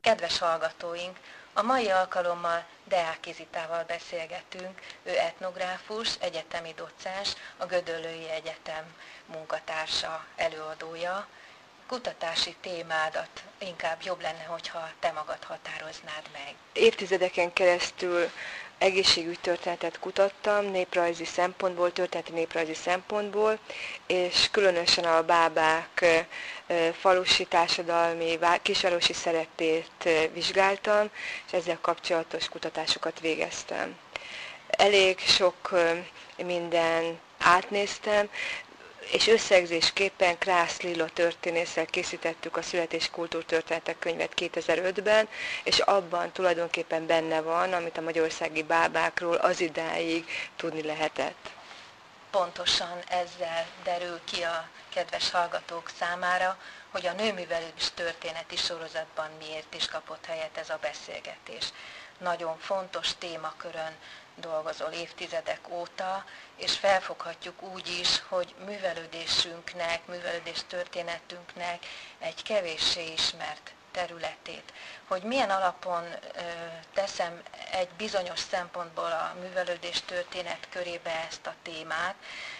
Kedves hallgatóink, a mai alkalommal Deák Izitával beszélgetünk, ő etnográfus, egyetemi docens, a Gödöllői Egyetem munkatársa, előadója. Kutatási témádat inkább jobb lenne, hogyha te magad határoznád meg. Évtizedeken keresztül egészségügy történetet kutattam, néprajzi szempontból, történeti néprajzi szempontból, és különösen a bábák falusi társadalmi, kisvárosi szerepét vizsgáltam, és ezzel kapcsolatos kutatásokat végeztem. Elég sok minden átnéztem, és összegzésképpen Krász Lilla történésszel készítettük a Születés Kultúrtörténetek könyvet 2005-ben, és abban tulajdonképpen benne van, amit a magyarországi bábákról az idáig tudni lehetett. Pontosan ezzel derül ki a kedves hallgatók számára, hogy a nőművelés történeti sorozatban miért is kapott helyet ez a beszélgetés. Nagyon fontos témakörön dolgozol évtizedek óta, és felfoghatjuk úgy is, hogy művelődésünknek, művelődés történetünknek egy kevéssé ismert területét. Hogy milyen alapon ö, teszem egy bizonyos szempontból a művelődés történet körébe ezt a témát,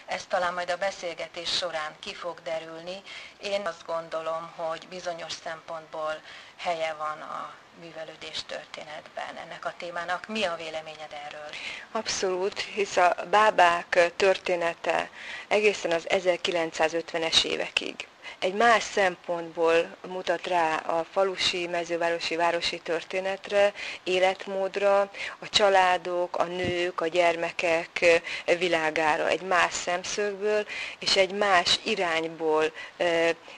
ez talán majd a beszélgetés során ki fog derülni. Én azt gondolom, hogy bizonyos szempontból helye van a művelődés történetben ennek a témának. Mi a véleményed erről? Abszolút, hisz a bábák története egészen az 1950-es évekig egy más szempontból mutat rá a falusi, mezővárosi, városi történetre, életmódra, a családok, a nők, a gyermekek világára egy más szemszögből, és egy más irányból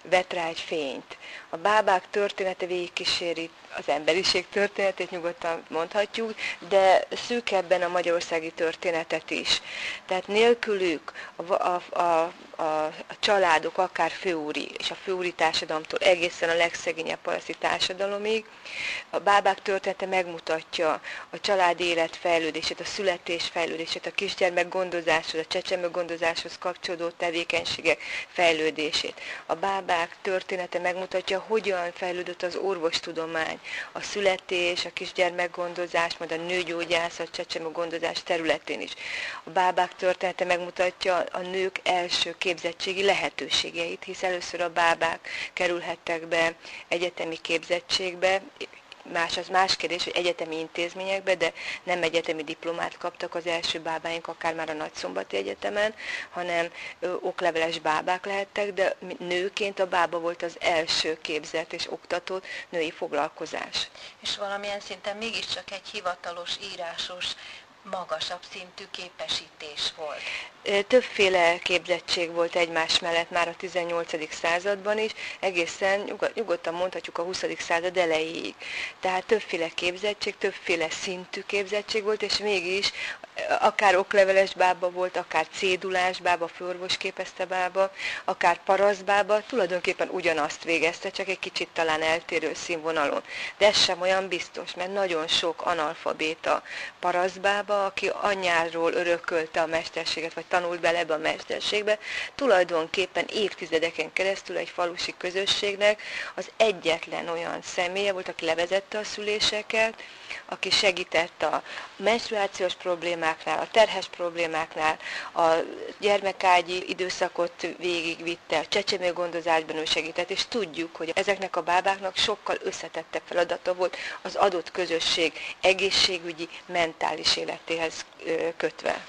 vet rá egy fényt. A bábák története végigkíséri az emberiség történetét nyugodtan mondhatjuk, de szűkebben a magyarországi történetet is. Tehát nélkülük a, a, a, a, a családok, akár főúri, és a főúri társadalomtól egészen a legszegényebb paraszti társadalomig, a bábák története megmutatja a család élet fejlődését, a születés fejlődését, a kisgyermek gondozáshoz, a csecsemő gondozáshoz kapcsolódó tevékenységek fejlődését. A bábák története megmutatja, hogyan fejlődött az orvostudomány, a születés, a kisgyermekgondozás, majd a nőgyógyászat, csecsemő gondozás területén is. A bábák története megmutatja a nők első képzettségi lehetőségeit, hisz először a bábák kerülhettek be egyetemi képzettségbe, más az más kérdés, hogy egyetemi intézményekbe, de nem egyetemi diplomát kaptak az első bábáink, akár már a Nagyszombati Egyetemen, hanem ö, okleveles bábák lehettek, de nőként a bába volt az első képzett és oktatott női foglalkozás. És valamilyen szinten mégiscsak egy hivatalos, írásos magasabb szintű képesítés volt. Többféle képzettség volt egymás mellett már a 18. században is, egészen nyugodtan mondhatjuk a 20. század elejéig. Tehát többféle képzettség, többféle szintű képzettség volt, és mégis akár okleveles bába volt, akár cédulás bába, főorvos képezte bába, akár paraszbába, tulajdonképpen ugyanazt végezte, csak egy kicsit talán eltérő színvonalon. De ez sem olyan biztos, mert nagyon sok analfabéta paraszbába, aki anyjáról örökölte a mesterséget, vagy tanult bele ebbe a mesterségbe, tulajdonképpen évtizedeken keresztül egy falusi közösségnek az egyetlen olyan személye volt, aki levezette a szüléseket, aki segített a menstruációs problémáknál, a terhes problémáknál, a gyermekágyi időszakot végigvitte, a csecsemőgondozásban ő segített, és tudjuk, hogy ezeknek a bábáknak sokkal összetettebb feladata volt az adott közösség egészségügyi, mentális életéhez kötve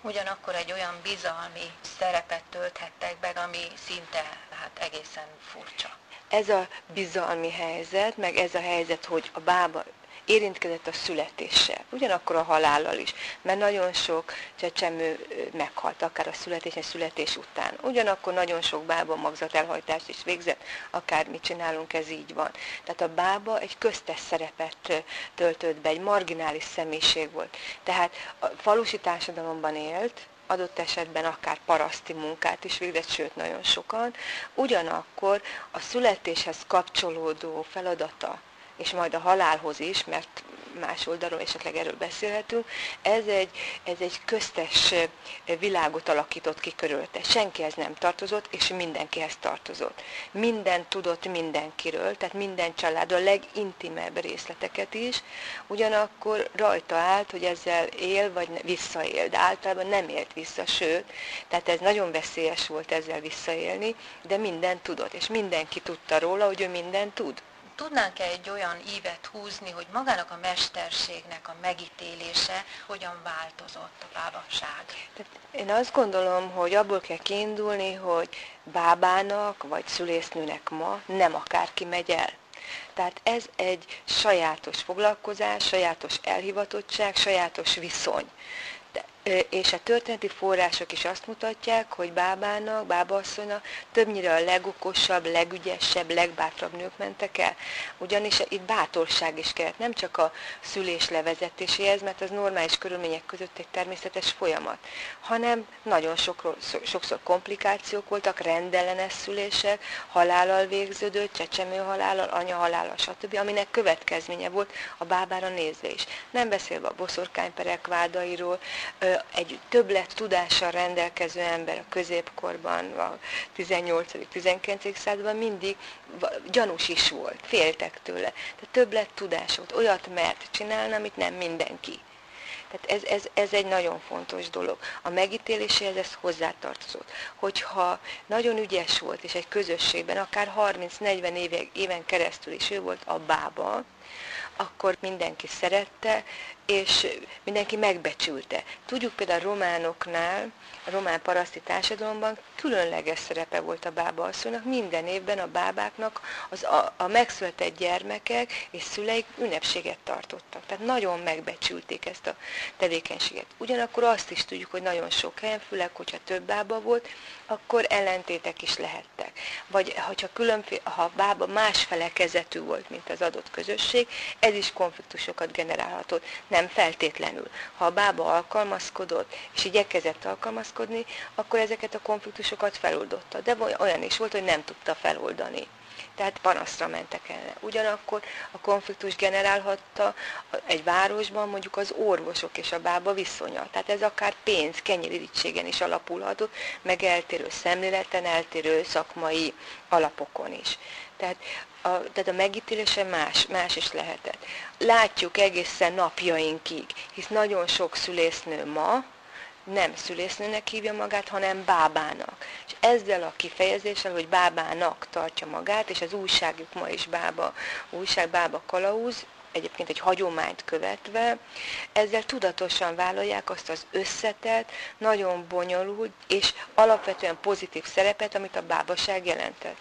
ugyanakkor egy olyan bizalmi szerepet tölthettek be, ami szinte hát egészen furcsa. Ez a bizalmi helyzet, meg ez a helyzet, hogy a bába érintkezett a születéssel, ugyanakkor a halállal is, mert nagyon sok csecsemő meghalt, akár a születés, születés után. Ugyanakkor nagyon sok bába magzatelhajtást is végzett, akár mit csinálunk, ez így van. Tehát a bába egy köztes szerepet töltött be, egy marginális személyiség volt. Tehát a falusi társadalomban élt, adott esetben akár paraszti munkát is végzett, sőt nagyon sokan, ugyanakkor a születéshez kapcsolódó feladata, és majd a halálhoz is, mert más oldalról esetleg erről beszélhetünk, ez egy, ez egy köztes világot alakított ki körülte. Senkihez nem tartozott, és mindenkihez tartozott. Minden tudott mindenkiről, tehát minden család, a legintimebb részleteket is, ugyanakkor rajta állt, hogy ezzel él, vagy visszaél, de általában nem élt vissza, sőt, tehát ez nagyon veszélyes volt ezzel visszaélni, de minden tudott, és mindenki tudta róla, hogy ő minden tud tudnánk-e egy olyan ívet húzni, hogy magának a mesterségnek a megítélése hogyan változott a bábaság? Én azt gondolom, hogy abból kell kiindulni, hogy bábának vagy szülésznőnek ma nem akárki megy el. Tehát ez egy sajátos foglalkozás, sajátos elhivatottság, sajátos viszony és a történeti források is azt mutatják, hogy bábának, bábaasszonynak többnyire a legokosabb, legügyesebb, legbátrabb nők mentek el. Ugyanis itt bátorság is kellett, nem csak a szülés levezetéséhez, mert az normális körülmények között egy természetes folyamat, hanem nagyon sokról, sokszor komplikációk voltak, rendellenes szülések, halállal végződött, csecsemő halállal, anya halállal, stb., aminek következménye volt a bábára nézve is. Nem beszélve a boszorkányperek vádairól, egy többlet tudással rendelkező ember a középkorban, a 18.-19. században mindig gyanús is volt, féltek tőle. Tehát többlet tudás volt, olyat mert csinálni, amit nem mindenki. Tehát ez, ez, ez egy nagyon fontos dolog. A megítéléséhez ez hozzátartozott. Hogyha nagyon ügyes volt, és egy közösségben, akár 30-40 éven, éven keresztül is ő volt a bába, akkor mindenki szerette, és mindenki megbecsülte. Tudjuk például a románoknál, a román paraszti társadalomban különleges szerepe volt a bába asszonynak. Minden évben a bábáknak az a, a megszületett gyermekek és szüleik ünnepséget tartottak. Tehát nagyon megbecsülték ezt a tevékenységet. Ugyanakkor azt is tudjuk, hogy nagyon sok helyen, főleg, hogyha több bába volt, akkor ellentétek is lehettek. Vagy hogyha különféle, ha a bába más felekezetű volt, mint az adott közösség, ez is konfliktusokat generálhatott. Nem feltétlenül. Ha a bába alkalmazkodott, és igyekezett alkalmazkodni, akkor ezeket a konfliktusokat feloldotta. De olyan is volt, hogy nem tudta feloldani tehát panaszra mentek el. Ugyanakkor a konfliktus generálhatta egy városban mondjuk az orvosok és a bába viszonya. Tehát ez akár pénz, kenyérirítségen is alapulhatott, meg eltérő szemléleten, eltérő szakmai alapokon is. Tehát a, tehát a megítélése más, más is lehetett. Látjuk egészen napjainkig, hisz nagyon sok szülésznő ma, nem szülésznőnek hívja magát, hanem bábának. És ezzel a kifejezéssel, hogy bábának tartja magát, és az újságjuk ma is bába, újság bába kalauz, egyébként egy hagyományt követve, ezzel tudatosan vállalják azt az összetett, nagyon bonyolult és alapvetően pozitív szerepet, amit a bábaság jelentett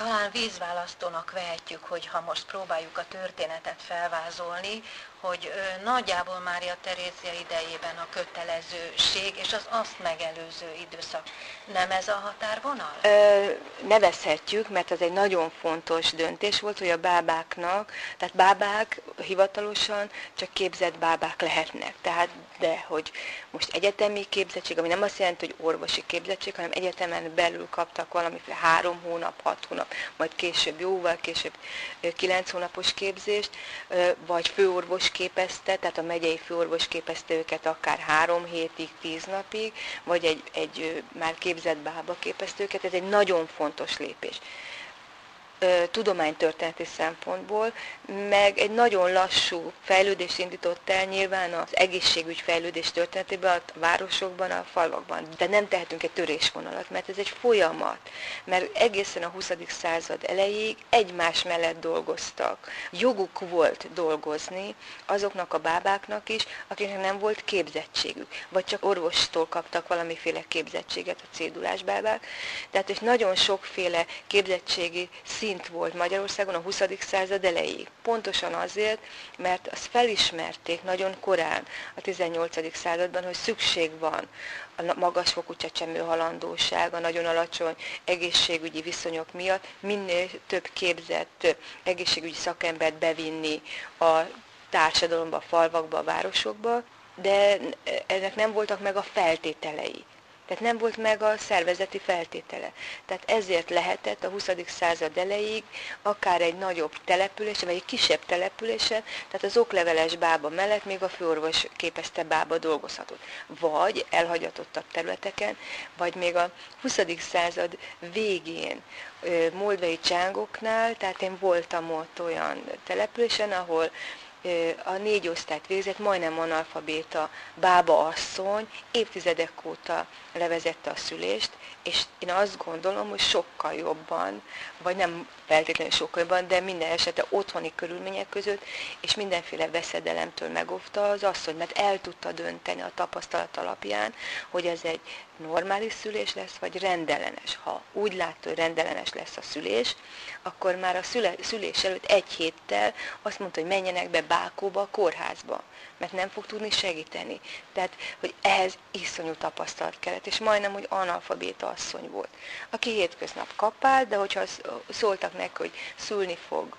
talán vízválasztónak vehetjük, hogy ha most próbáljuk a történetet felvázolni, hogy nagyjából Mária Terézia idejében a kötelezőség és az azt megelőző időszak. Nem ez a határvonal? Ö, nevezhetjük, mert ez egy nagyon fontos döntés volt, hogy a bábáknak, tehát bábák hivatalosan csak képzett bábák lehetnek. Tehát de hogy most egyetemi képzettség, ami nem azt jelenti, hogy orvosi képzettség, hanem egyetemen belül kaptak valamiféle három hónap, hat hónap, majd később jóval később kilenc hónapos képzést, vagy főorvos képezte, tehát a megyei főorvos képezte őket akár három hétig, tíz napig, vagy egy, egy már képzett bába képezte őket, ez egy nagyon fontos lépés tudománytörténeti szempontból, meg egy nagyon lassú fejlődés indított el nyilván az egészségügy fejlődés történetében a városokban, a falvakban. De nem tehetünk egy törésvonalat, mert ez egy folyamat, mert egészen a 20. század elejéig egymás mellett dolgoztak. Joguk volt dolgozni azoknak a bábáknak is, akiknek nem volt képzettségük, vagy csak orvostól kaptak valamiféle képzettséget a cédulás bábák. Tehát és nagyon sokféle képzettségi szín kint volt Magyarországon a 20. század elejéig. Pontosan azért, mert azt felismerték nagyon korán a 18. században, hogy szükség van a magasfokú csecsemő halandóság, a nagyon alacsony egészségügyi viszonyok miatt minél több képzett egészségügyi szakembert bevinni a társadalomba, a falvakba, a városokba, de ennek nem voltak meg a feltételei. Tehát nem volt meg a szervezeti feltétele. Tehát ezért lehetett a 20. század elejéig akár egy nagyobb települése, vagy egy kisebb települése, tehát az okleveles bába mellett még a főorvos képezte bába dolgozhatott. Vagy elhagyatottabb területeken, vagy még a 20. század végén moldvai csángoknál, tehát én voltam ott olyan településen, ahol a négy osztályt végzett, majdnem analfabéta bába asszony évtizedek óta levezette a szülést, és én azt gondolom, hogy sokkal jobban, vagy nem feltétlenül sokkal jobban, de minden esetre otthoni körülmények között, és mindenféle veszedelemtől megóvta az asszony, mert el tudta dönteni a tapasztalat alapján, hogy ez egy normális szülés lesz, vagy rendellenes. Ha úgy látta, hogy rendellenes lesz a szülés, akkor már a szüle, szülés előtt egy héttel azt mondta, hogy menjenek be Bákóba, a kórházba, mert nem fog tudni segíteni. Tehát, hogy ehhez iszonyú tapasztalat kellett, és majdnem, hogy analfabéta asszony volt, aki hétköznap kapált, de hogyha szóltak neki, hogy szülni fog,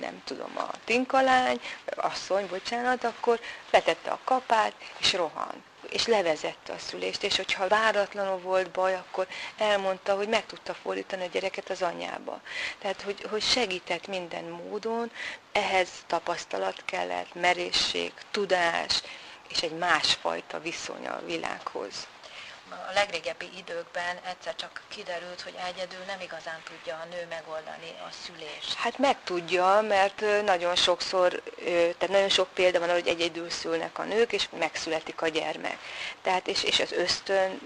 nem tudom, a tinkalány, asszony, bocsánat, akkor letette a kapát, és rohan és levezette a szülést, és hogyha váratlanul volt baj, akkor elmondta, hogy meg tudta fordítani a gyereket az anyába. Tehát, hogy, hogy segített minden módon, ehhez tapasztalat kellett, merészség, tudás, és egy másfajta viszony a világhoz a legrégebbi időkben egyszer csak kiderült, hogy egyedül nem igazán tudja a nő megoldani a szülést. Hát meg tudja, mert nagyon sokszor, tehát nagyon sok példa van, hogy egyedül szülnek a nők, és megszületik a gyermek. Tehát, és, és az ösztön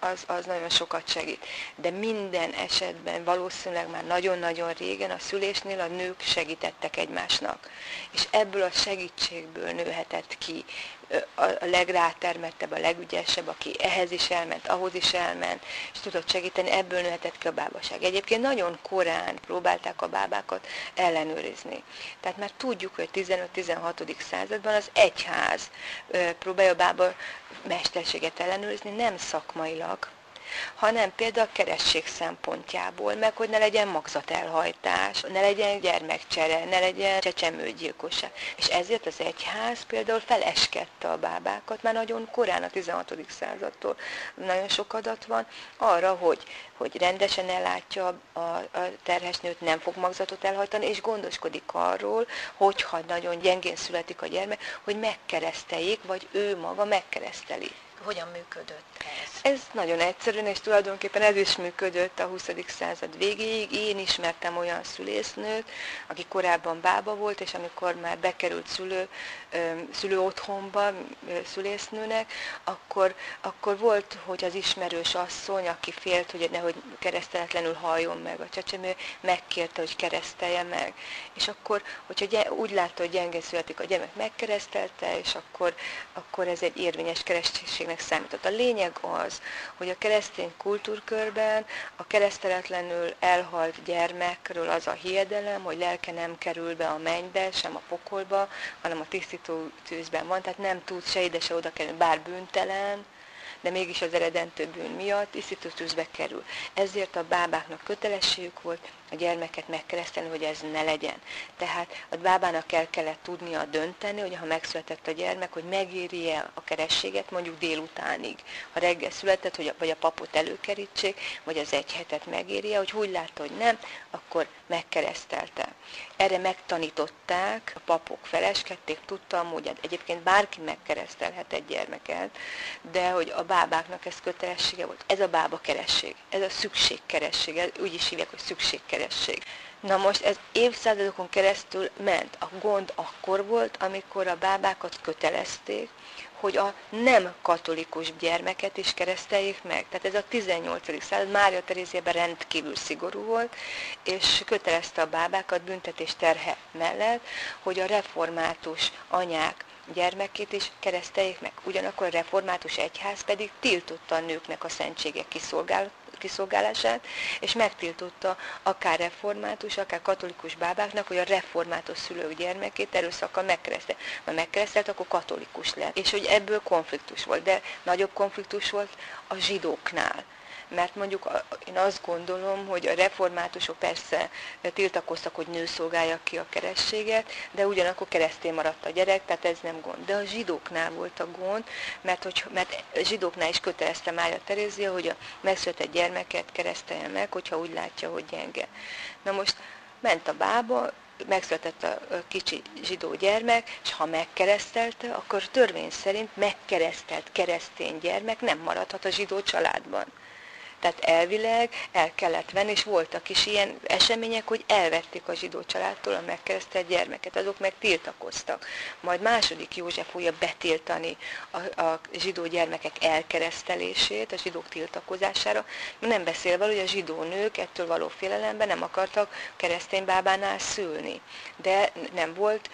az, az nagyon sokat segít. De minden esetben valószínűleg már nagyon-nagyon régen a szülésnél a nők segítettek egymásnak. És ebből a segítségből nőhetett ki a legrátermettebb, a legügyesebb, aki ehhez is elment, ahhoz is elment, és tudott segíteni, ebből nőhetett ki a bábaság. Egyébként nagyon korán próbálták a bábákat ellenőrizni. Tehát már tudjuk, hogy a 15-16. században az egyház próbálja a bába mesterséget ellenőrizni, nem szakmailag, hanem például a keresség szempontjából, meg hogy ne legyen magzatelhajtás, ne legyen gyermekcsere, ne legyen csecsemőgyilkosság. És ezért az egyház például feleskedte a bábákat, már nagyon korán a 16. századtól nagyon sok adat van, arra, hogy, hogy rendesen ellátja a, a terhes nőt, nem fog magzatot elhajtani, és gondoskodik arról, hogyha nagyon gyengén születik a gyermek, hogy megkereszteljék, vagy ő maga megkereszteli hogyan működött ez? Ez nagyon egyszerűen, és tulajdonképpen ez is működött a 20. század végéig. Én ismertem olyan szülésznőt, aki korábban bába volt, és amikor már bekerült szülő, szülő otthonba szülésznőnek, akkor, akkor volt, hogy az ismerős asszony, aki félt, hogy nehogy kereszteletlenül halljon meg a csecsemő, megkérte, hogy keresztelje meg. És akkor, hogyha úgy látta, hogy gyenge születik a gyermek, megkeresztelte, és akkor, akkor ez egy érvényes keresztségnek kereszténynek számított. A lényeg az, hogy a keresztény kultúrkörben a kereszteletlenül elhalt gyermekről az a hiedelem, hogy lelke nem kerül be a mennybe, sem a pokolba, hanem a tisztító tűzben van, tehát nem tud se ide, se oda kerülni, bár bűntelen, de mégis az eredentő bűn miatt iszítőtűzbe kerül. Ezért a bábáknak kötelességük volt a gyermeket megkeresztelni, hogy ez ne legyen. Tehát a bábának el kellett tudnia dönteni, hogy ha megszületett a gyermek, hogy megéri-e a kerességet mondjuk délutánig. Ha reggel született, hogy, vagy a papot előkerítsék, vagy az egy hetet megéri-e, hogy úgy látta, hogy nem, akkor megkeresztelte. Erre megtanították, a papok feleskedték, tudtam, hogy egyébként bárki megkeresztelhet egy gyermeket, de hogy a bábáknak ez kötelessége volt. Ez a bába keresség, ez a szükségkeresség, úgy is hívják, hogy szükségkeresség. Na most ez évszázadokon keresztül ment. A gond akkor volt, amikor a bábákat kötelezték, hogy a nem katolikus gyermeket is kereszteljék meg. Tehát ez a 18. század Mária Teréziában rendkívül szigorú volt, és kötelezte a bábákat büntetés terhe mellett, hogy a református anyák gyermekét is kereszteljék meg. Ugyanakkor a református egyház pedig tiltotta a nőknek a szentségek kiszolgálását, és megtiltotta akár református, akár katolikus bábáknak, hogy a református szülők gyermekét erőszakkal megkeresztelt. Ha megkeresztelt, akkor katolikus lett. És hogy ebből konfliktus volt, de nagyobb konfliktus volt a zsidóknál mert mondjuk én azt gondolom, hogy a reformátusok persze tiltakoztak, hogy nő szolgálja ki a kerességet, de ugyanakkor keresztény maradt a gyerek, tehát ez nem gond. De a zsidóknál volt a gond, mert, hogy, mert a zsidóknál is kötelezte Mária Terézia, hogy a megszületett gyermeket keresztelje meg, hogyha úgy látja, hogy gyenge. Na most ment a bába, megszületett a kicsi zsidó gyermek, és ha megkeresztelte, akkor törvény szerint megkeresztelt keresztény gyermek nem maradhat a zsidó családban. Tehát elvileg el kellett venni, és voltak is ilyen események, hogy elvették a zsidó családtól a megkeresztelt gyermeket, azok meg tiltakoztak. Majd második József fogja betiltani a, a zsidó gyermekek elkeresztelését, a zsidók tiltakozására, nem beszélve, hogy a zsidó nők ettől való félelemben nem akartak keresztény bábánál szülni. De nem volt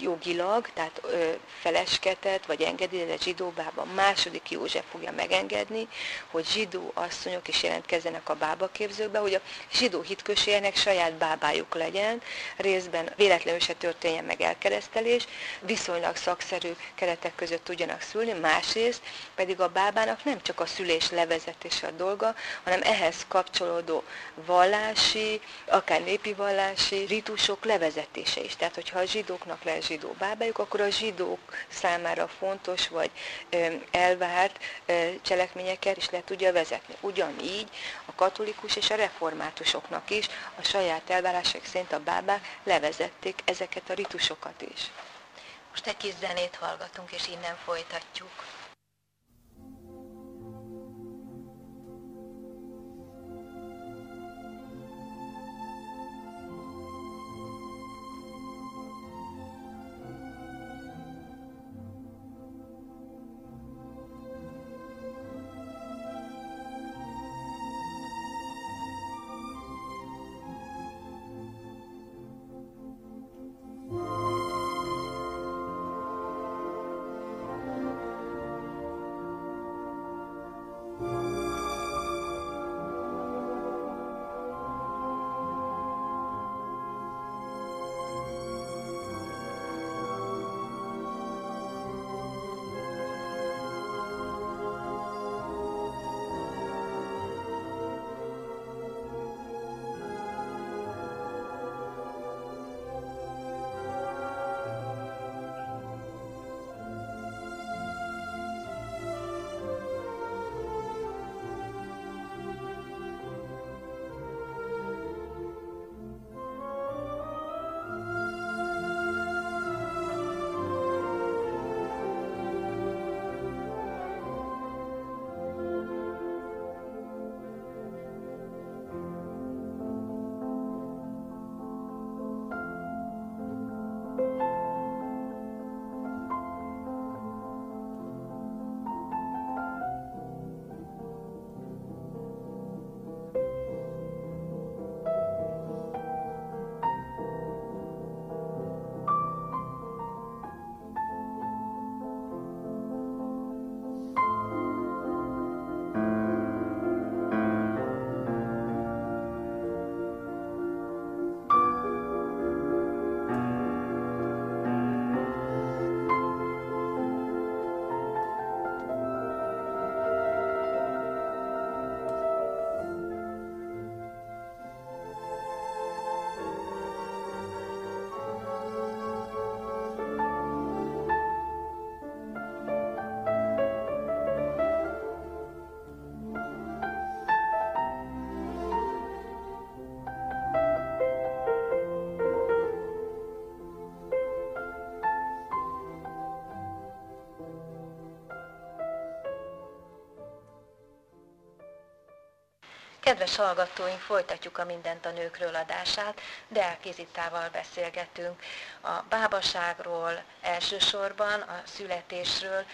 jogilag, tehát ö, felesketet vagy engedélyezett zsidóbában második József fogja megengedni, hogy zsidó asszonyok is jelentkezzenek a bábaképzőkbe, hogy a zsidó hitközségnek saját bábájuk legyen, részben véletlenül se történjen meg elkeresztelés, viszonylag szakszerű keretek között tudjanak szülni, másrészt pedig a bábának nem csak a szülés levezetése a dolga, hanem ehhez kapcsolódó vallási, akár népi vallási ritusok levezetése is. Tehát, hogyha a zsidóknak le zsidó bábájuk, akkor a zsidók számára fontos vagy elvárt cselekményeket is le tudja vezetni. Ugyanígy a katolikus és a reformátusoknak is a saját elvárások szerint a bábák levezették ezeket a ritusokat is. Most egy kis zenét hallgatunk, és innen folytatjuk. Kedves hallgatóink, folytatjuk a Mindent a nőkről adását, de Elkézitával beszélgetünk a bábaságról elsősorban, a születésről,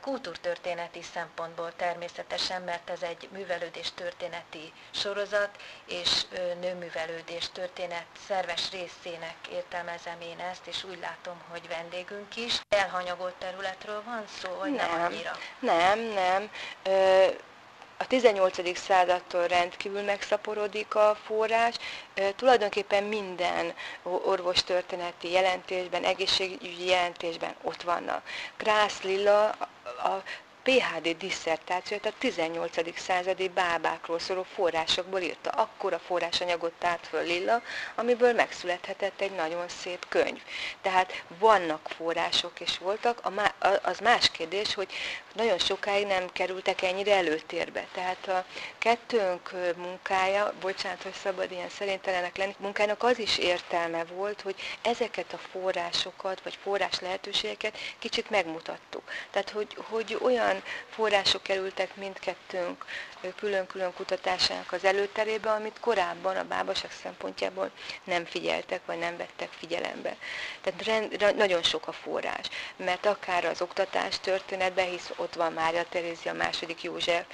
kultúrtörténeti szempontból természetesen, mert ez egy művelődés történeti sorozat, és nőművelődés történet szerves részének értelmezem én ezt, és úgy látom, hogy vendégünk is. Elhanyagolt területről van szó, vagy nem, nem annyira? Nem, nem. Ö- a a 18. századtól rendkívül megszaporodik a forrás, tulajdonképpen minden orvostörténeti jelentésben, egészségügyi jelentésben ott vannak. Krász Lilla a PHD diszertációt a 18. századi bábákról szóló forrásokból írta. Akkor a forrásanyagot tárt föl Lilla, amiből megszülethetett egy nagyon szép könyv. Tehát vannak források és voltak, az más kérdés, hogy nagyon sokáig nem kerültek ennyire előtérbe. Tehát a kettőnk munkája, bocsánat, hogy szabad ilyen szerintelenek lenni, munkának az is értelme volt, hogy ezeket a forrásokat, vagy forrás lehetőségeket kicsit megmutattuk. Tehát, hogy, hogy olyan olyan források kerültek mindkettőnk külön-külön kutatásának az előterébe, amit korábban a bábaság szempontjából nem figyeltek, vagy nem vettek figyelembe. Tehát rend, nagyon sok a forrás, mert akár az oktatás történetben, hisz ott van Mária Terézia, második József,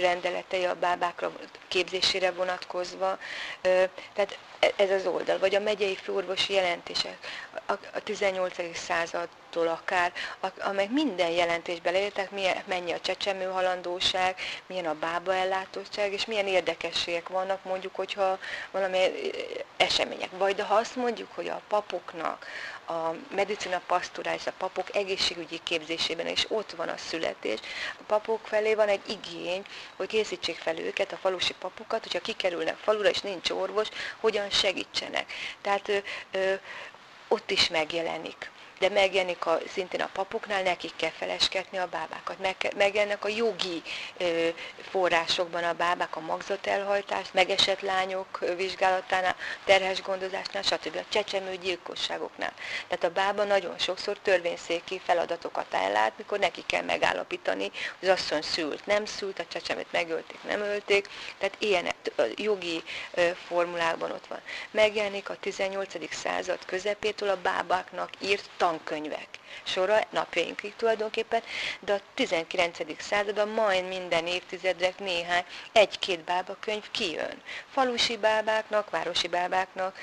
rendeletei a bábákra képzésére vonatkozva. Tehát ez az oldal, vagy a megyei főorvosi jelentések a 18. századtól akár, amely minden jelentésbe leírták, milyen, mennyi a csecsemő halandóság, milyen a bába ellátottság, és milyen érdekességek vannak, mondjuk, hogyha valami események. Vagy de ha azt mondjuk, hogy a papoknak a medicina pastorális, a papok egészségügyi képzésében, és ott van a születés, a papok felé van egy igény, hogy készítsék fel őket, a falusi papokat, hogyha kikerülnek falura, és nincs orvos, hogyan segítsenek. Tehát ö, ö, ott is megjelenik de megjelenik a, szintén a papoknál, nekik kell felesketni a bábákat. Meg, megjelennek a jogi ö, forrásokban a bábák, a magzatelhajtás, megesett lányok vizsgálatánál, terhes gondozásnál, stb. a csecsemő gyilkosságoknál. Tehát a bába nagyon sokszor törvényszéki feladatokat ellát, mikor neki kell megállapítani, hogy az asszony szült, nem szült, a csecsemőt megölték, nem ölték, tehát ilyen jogi formulákban ott van. Megjelenik a 18. század közepétől a bábáknak írt tan tankönyvek sora napjainkig tulajdonképpen, de a 19. században majd minden évtizedre néhány, egy-két bábakönyv kijön. Falusi bábáknak, városi bábáknak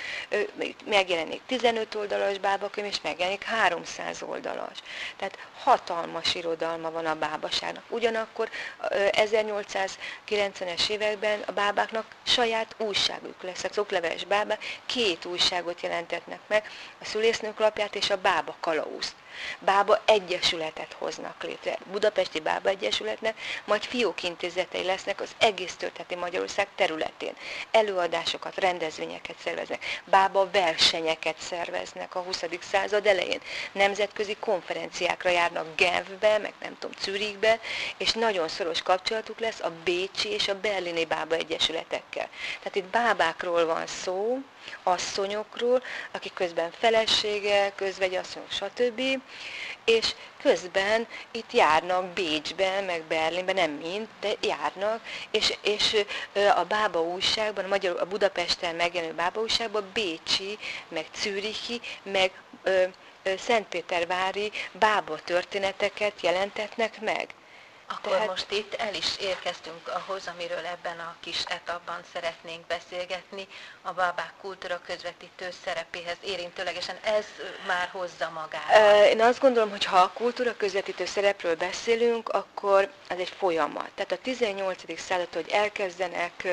megjelenik 15 oldalas bábakönyv, és megjelenik 300 oldalas. Tehát hatalmas irodalma van a bábaságnak. Ugyanakkor 1890-es években a bábáknak saját újságuk lesz. Az okleveles bábák két újságot jelentetnek meg, a szülésznők lapját és a bába kalauzt. Bába Egyesületet hoznak létre, Budapesti Bába Egyesületnek, majd fiókintézetei lesznek az egész történeti Magyarország területén. Előadásokat, rendezvényeket szerveznek, bába versenyeket szerveznek a 20. század elején. Nemzetközi konferenciákra járnak Genfbe, meg nem tudom, Zürichbe, és nagyon szoros kapcsolatuk lesz a Bécsi és a Berlini Bába Egyesületekkel. Tehát itt bábákról van szó, asszonyokról, akik közben felesége, asszonyok, stb. És közben itt járnak Bécsben, meg Berlinben, nem mind, de járnak, és, és a Bába újságban, a, Magyar, a Budapesten megjelenő Bába újságban Bécsi, meg Zürichi, meg ö, Szentpétervári bába történeteket jelentetnek meg. Akkor Tehát... most itt el is érkeztünk ahhoz, amiről ebben a kis etapban szeretnénk beszélgetni, a babák kultúra közvetítő szerepéhez érintőlegesen. Ez már hozza magát. Én azt gondolom, hogy ha a kultúra közvetítő szerepről beszélünk, akkor az egy folyamat. Tehát a 18. század, hogy elkezdenek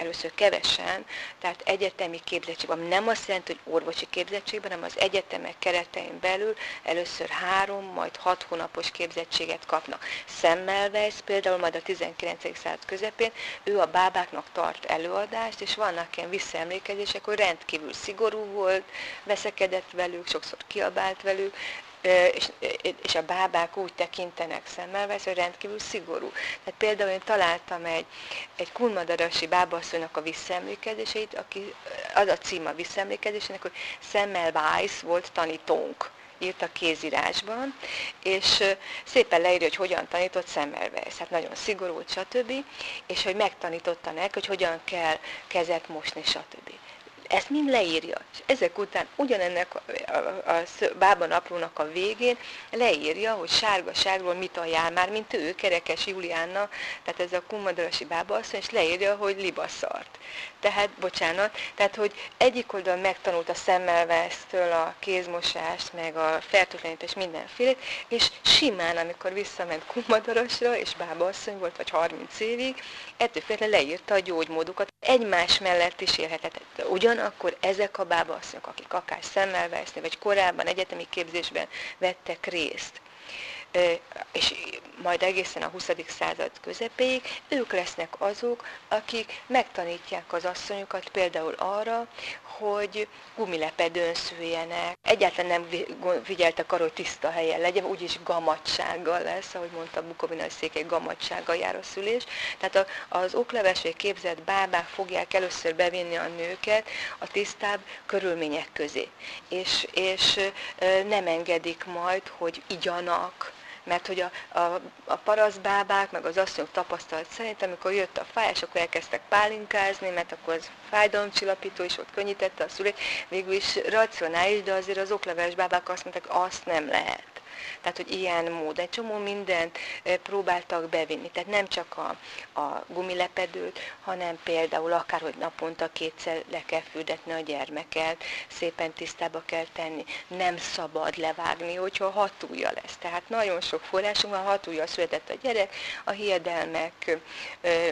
először kevesen, tehát egyetemi képzettségben, nem azt jelenti, hogy orvosi képzettségben, hanem az egyetemek keretein belül először három, majd hat hónapos képzettséget kapnak. Semmelweis például majd a 19. század közepén, ő a bábáknak tart előadást, és vannak ilyen visszaemlékezések, hogy rendkívül szigorú volt, veszekedett velük, sokszor kiabált velük, és, és a bábák úgy tekintenek szemmel, hogy rendkívül szigorú. Tehát például én találtam egy, egy kulmadarasi bábasszonynak a visszaemlékezéseit, aki, az a cím a visszaemlékezésének, hogy Szemmel Weiss volt tanítónk írt a kézírásban, és szépen leírja, hogy hogyan tanított Semmelweis, hát nagyon szigorú, stb., és hogy megtanította neki, hogy hogyan kell kezet mosni, stb ezt mind leírja. És ezek után ugyanennek a, a, a bába naplónak a végén leírja, hogy sárgaságról mit ajánl már, mint ő, Kerekes Juliánna, tehát ez a kummadalasi bába asszony, és leírja, hogy libaszart. Tehát, bocsánat, tehát, hogy egyik oldalon megtanult a szemmelvesztől a kézmosást, meg a fertőtlenítést mindenfélét, és simán, amikor visszament Kumadarasra, és bába asszony volt, vagy 30 évig, ettől félre leírta a gyógymódokat. Egymás mellett is élhetett. Ugyanakkor ezek a bábasszonyok, akik akár szemmelveszni, vagy korábban egyetemi képzésben vettek részt, és majd egészen a 20. század közepéig, ők lesznek azok, akik megtanítják az asszonyokat például arra, hogy gumilepedőn szüljenek. Egyáltalán nem figyeltek arra, hogy tiszta helyen legyen, úgyis gamatsággal lesz, ahogy mondta Bukovina, hogy székely gamatsággal jár a szülés. Tehát az okleves képzett bábák fogják először bevinni a nőket a tisztább körülmények közé. És, és nem engedik majd, hogy igyanak, mert hogy a, a, a paraszbábák, meg az asszonyok tapasztalat szerint, amikor jött a fáj, és akkor elkezdtek pálinkázni, mert akkor az fájdalomcsillapító is ott könnyítette a szülét, végül is racionális, de azért az okleveles bábák azt mondták, azt nem lehet tehát hogy ilyen mód, egy csomó mindent próbáltak bevinni, tehát nem csak a, a gumilepedőt, hanem például akár, hogy naponta kétszer le kell fürdetni a gyermeket, szépen tisztába kell tenni, nem szabad levágni, hogyha hatúja lesz. Tehát nagyon sok forrásunk van, hatúja született a gyerek, a hiedelmek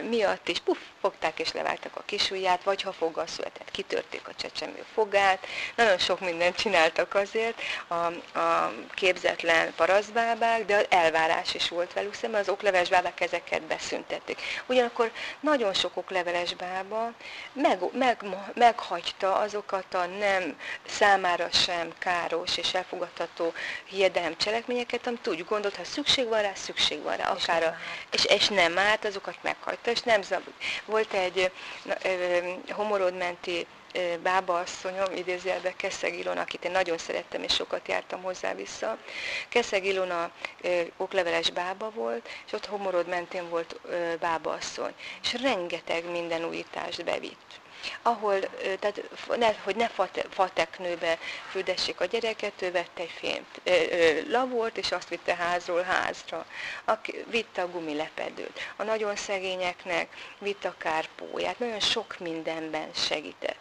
miatt is puff, fogták és levágtak a kisujját, vagy ha foggal született, kitörték a csecsemő fogát. Nagyon sok mindent csináltak azért a, a képzetlen parasztbábák, de elvárás is volt velük szemben, az okleveles bábák ezeket beszüntették. Ugyanakkor nagyon sok okleveles bába meg, meg, meghagyta azokat a nem számára sem káros és elfogadható hiedelem cselekményeket, amit úgy gondolt, ha szükség van rá, szükség van rá. Akár és, a, és, és nem állt, azokat meghagyta, és nem zab... Volt egy homorodmenti bába asszonyom, idézőjelben Keszeg Ilona, akit én nagyon szerettem, és sokat jártam hozzá vissza. Keszeg Ilona okleveles bába volt, és ott homorod mentén volt bába asszony, és rengeteg minden újítást bevitt ahol, tehát ne, hogy ne fateknőbe fürdessék a gyereket, ő vette egy fényt, lavort, és azt vitte házról házra. Aki, vitte a gumilepedőt. A nagyon szegényeknek vitte a kárpóját. Nagyon sok mindenben segített.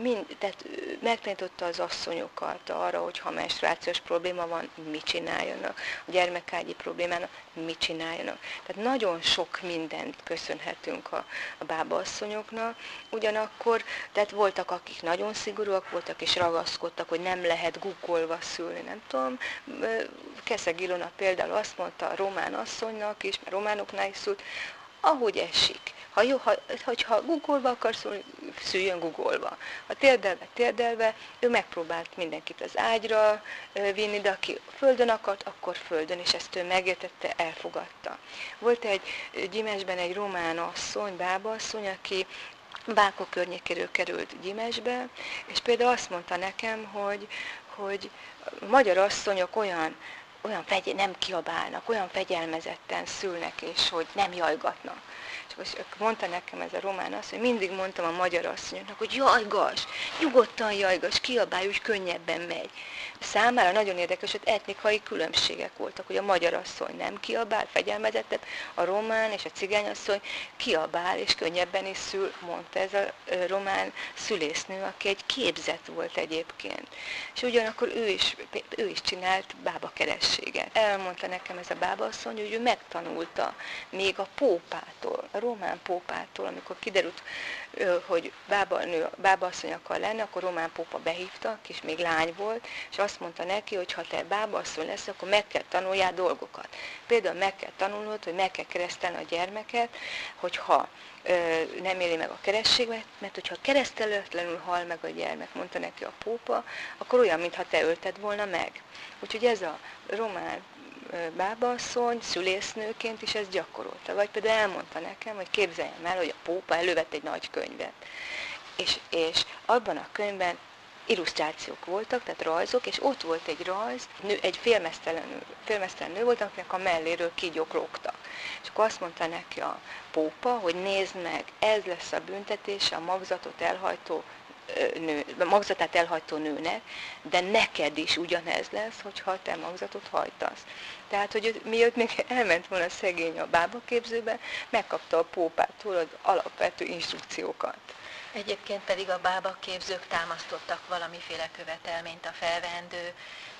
Mind, tehát megtanította az asszonyokat arra, hogy ha menstruációs probléma van, mit csináljanak. A gyermekágyi problémának mit csináljanak. Tehát nagyon sok mindent köszönhetünk a, a bábaasszonyoknak. Ugyanakkor akkor, tehát voltak, akik nagyon szigorúak voltak, és ragaszkodtak, hogy nem lehet guggolva szülni, nem tudom. Keszeg Ilona például azt mondta a román asszonynak is, mert románoknál is szült, ahogy esik. Ha jó, ha, hogyha guggolva akar szólni, szüljön guggolva. Ha térdelve, térdelve, ő megpróbált mindenkit az ágyra vinni, de aki földön akart, akkor földön, és ezt ő megértette, elfogadta. Volt egy gyimesben egy román asszony, bába asszony, aki Bákok környékéről került Gyimesbe, és például azt mondta nekem, hogy, hogy magyar asszonyok olyan, olyan fegy, nem kiabálnak, olyan fegyelmezetten szülnek, és hogy nem jajgatnak. És mondta nekem ez a román azt, hogy mindig mondtam a magyar asszonyoknak, hogy jajgas, nyugodtan jajgas, kiabálj, úgy könnyebben megy. Számára nagyon érdekes, hogy etnikai különbségek voltak, hogy a magyar asszony nem kiabál, fegyelmezettet, a román és a cigányasszony kiabál, és könnyebben is szül, mondta ez a román szülésznő, aki egy képzett volt egyébként. És ugyanakkor ő is, ő is csinált bábakerességet. Elmondta nekem ez a bábaasszony, hogy ő megtanulta még a pópától, a román pópától, amikor kiderült, hogy bába, nő, bábaasszony akar lenni, akkor román pópa behívta, és még lány volt, és azt mondta neki, hogy ha te bábaasszony lesz, akkor meg kell tanuljál dolgokat. Például meg kell tanulnod, hogy meg kell keresztelni a gyermeket, hogyha nem éli meg a kerességet, mert hogyha keresztelőtlenül hal meg a gyermek, mondta neki a pópa, akkor olyan, mintha te ölted volna meg. Úgyhogy ez a román bábaasszony, szülésznőként is ezt gyakorolta. Vagy például elmondta nekem, hogy képzeljem el, hogy a pópa elővett egy nagy könyvet. És, és abban a könyvben illusztrációk voltak, tehát rajzok, és ott volt egy rajz, nő, egy félmeztelen, félmeztelen nő volt, akinek a melléről kígyók lógtak. És akkor azt mondta neki a pópa, hogy nézd meg, ez lesz a büntetése a magzatot elhajtó nő, magzatát elhagytó nőnek, de neked is ugyanez lesz, hogyha te magzatot hajtasz. Tehát, hogy miatt még elment volna szegény a bábaképzőbe, megkapta a pópától az alapvető instrukciókat. Egyébként pedig a bábaképzők támasztottak valamiféle követelményt a felvendő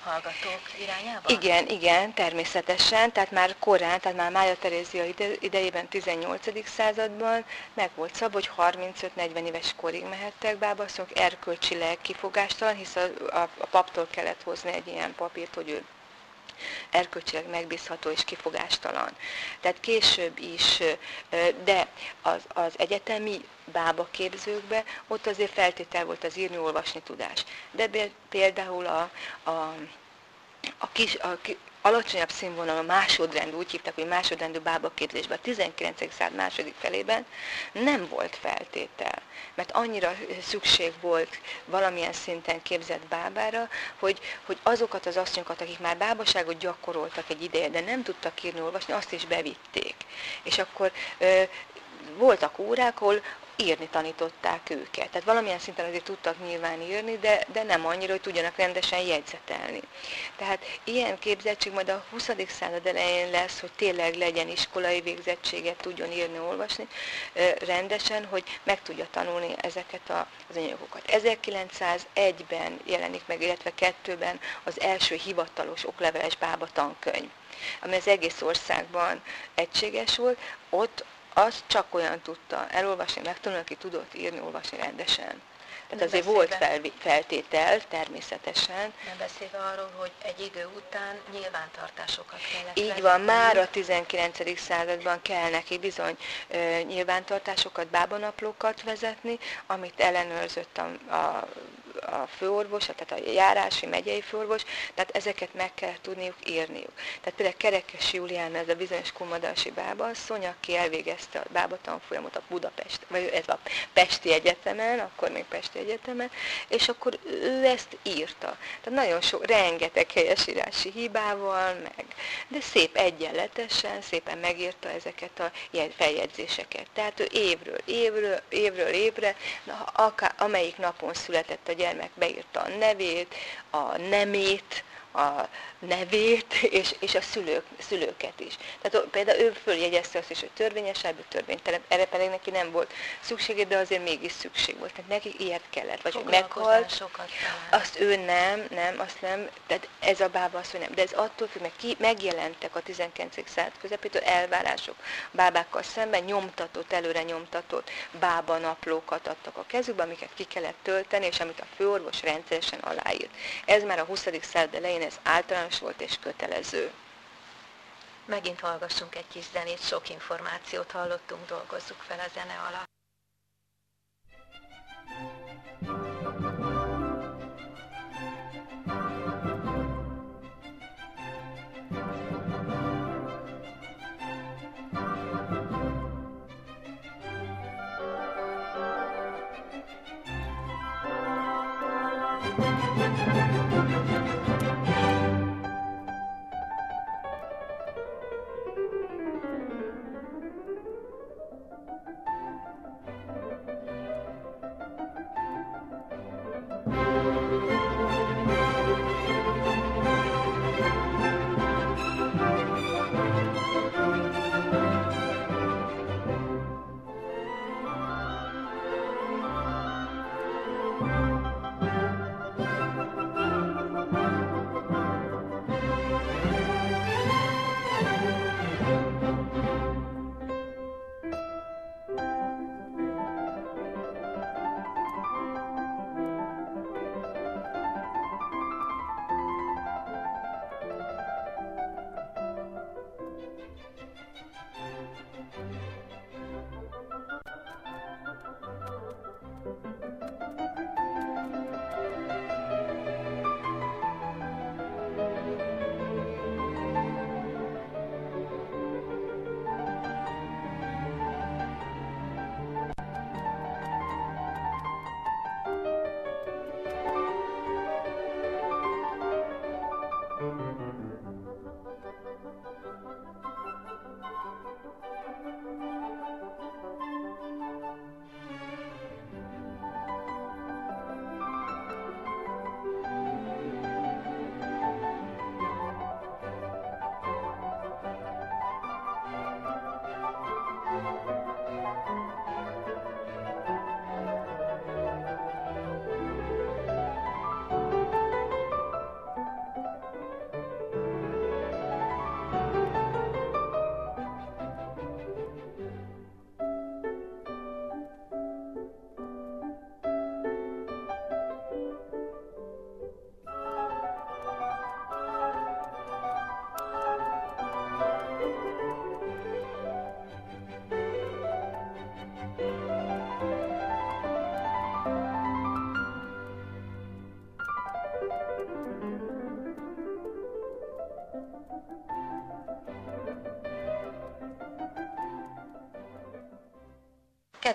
hallgatók irányába? Igen, igen, természetesen. Tehát már korán, tehát már Mája Terézia idejében, 18. században meg volt szab, hogy 35-40 éves korig mehettek bábaszok, erkölcsileg kifogástalan, hisz a, a, a paptól kellett hozni egy ilyen papírt, hogy ő erkölcsileg megbízható és kifogástalan. Tehát később is, de az, az egyetemi bába képzőkbe, ott azért feltétel volt az írni-olvasni tudás. De például a, a, a, kis, a alacsonyabb színvonalú másodrendű, úgy hívták, hogy másodrendű bábaképzésben a 19. század második felében nem volt feltétel, mert annyira szükség volt valamilyen szinten képzett bábára, hogy, hogy azokat az asszonyokat, akik már bábaságot gyakoroltak egy ideje, de nem tudtak írni, olvasni, azt is bevitték. És akkor ö, voltak órák, ahol írni tanították őket. Tehát valamilyen szinten azért tudtak nyilván írni, de, de nem annyira, hogy tudjanak rendesen jegyzetelni. Tehát ilyen képzettség majd a 20. század elején lesz, hogy tényleg legyen iskolai végzettséget, tudjon írni, olvasni rendesen, hogy meg tudja tanulni ezeket az anyagokat. 1901-ben jelenik meg, illetve kettőben az első hivatalos okleveles bába tankönyv ami az egész országban egységes volt, ott azt csak olyan tudta elolvasni, megtanulni, aki tudott írni, olvasni rendesen. Tehát azért beszélve, volt fel, feltétel, természetesen. Nem beszélve arról, hogy egy idő után nyilvántartásokat kellett Így van, már a 19. században kell neki bizony ö, nyilvántartásokat, bábanaplókat vezetni, amit ellenőrzött a, a a főorvos, tehát a járási, megyei főorvos, tehát ezeket meg kell tudniuk írniuk. Tehát például Kerekes Júlián, ez a bizonyos kumadalsi bábasszony, aki elvégezte a bába tanfolyamot a Budapest, vagy ez a Pesti Egyetemen, akkor még Pesti Egyetemen, és akkor ő ezt írta. Tehát nagyon sok, rengeteg helyesírási hibával, meg, de szép egyenletesen, szépen megírta ezeket a ilyen feljegyzéseket. Tehát ő évről évről, évről évre, akár, amelyik napon született a gyermek, gyermek beírta a nevét, a nemét, a nevét, és, és a szülők, szülőket is. Tehát például ő följegyezte azt is, hogy törvényesebb, törvénytelen, erre pedig neki nem volt szüksége, de azért mégis szükség volt. Tehát neki ilyet kellett, vagy hogy meghalt, sokat azt ő nem, nem, azt nem, tehát ez a bába azt, hogy nem. De ez attól függ, meg ki, megjelentek a 19. század közepétől elvárások bábákkal szemben, nyomtatott, előre nyomtatott bába naplókat adtak a kezükbe, amiket ki kellett tölteni, és amit a főorvos rendszeresen aláírt. Ez már a 20. század elején ez általános volt és kötelező. Megint hallgassunk egy kis zenét, sok információt hallottunk, dolgozzuk fel a zene alatt.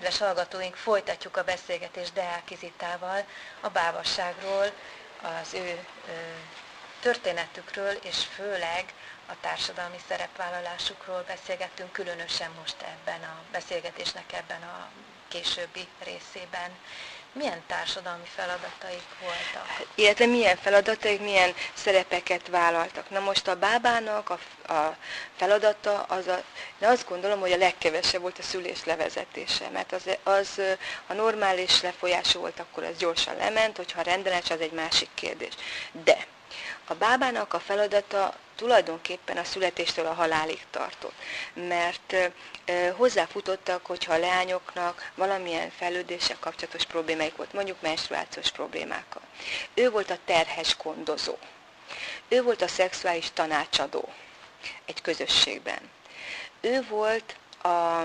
Kedves hallgatóink, folytatjuk a beszélgetést Deák Izitával a bábasságról, az ő történetükről, és főleg a társadalmi szerepvállalásukról beszélgettünk, különösen most ebben a beszélgetésnek ebben a későbbi részében milyen társadalmi feladataik voltak? Illetve milyen feladataik, milyen szerepeket vállaltak. Na most a bábának a, a feladata, az a, én azt gondolom, hogy a legkevesebb volt a szülés levezetése, mert az, az ha normális lefolyású volt, akkor az gyorsan lement, hogyha rendeles, az egy másik kérdés. De a bábának a feladata tulajdonképpen a születéstől a halálig tartott, mert hozzáfutottak, hogyha a leányoknak valamilyen fejlődéssel kapcsolatos problémáik volt, mondjuk menstruációs problémákkal. Ő volt a terhes gondozó. Ő volt a szexuális tanácsadó egy közösségben. Ő volt a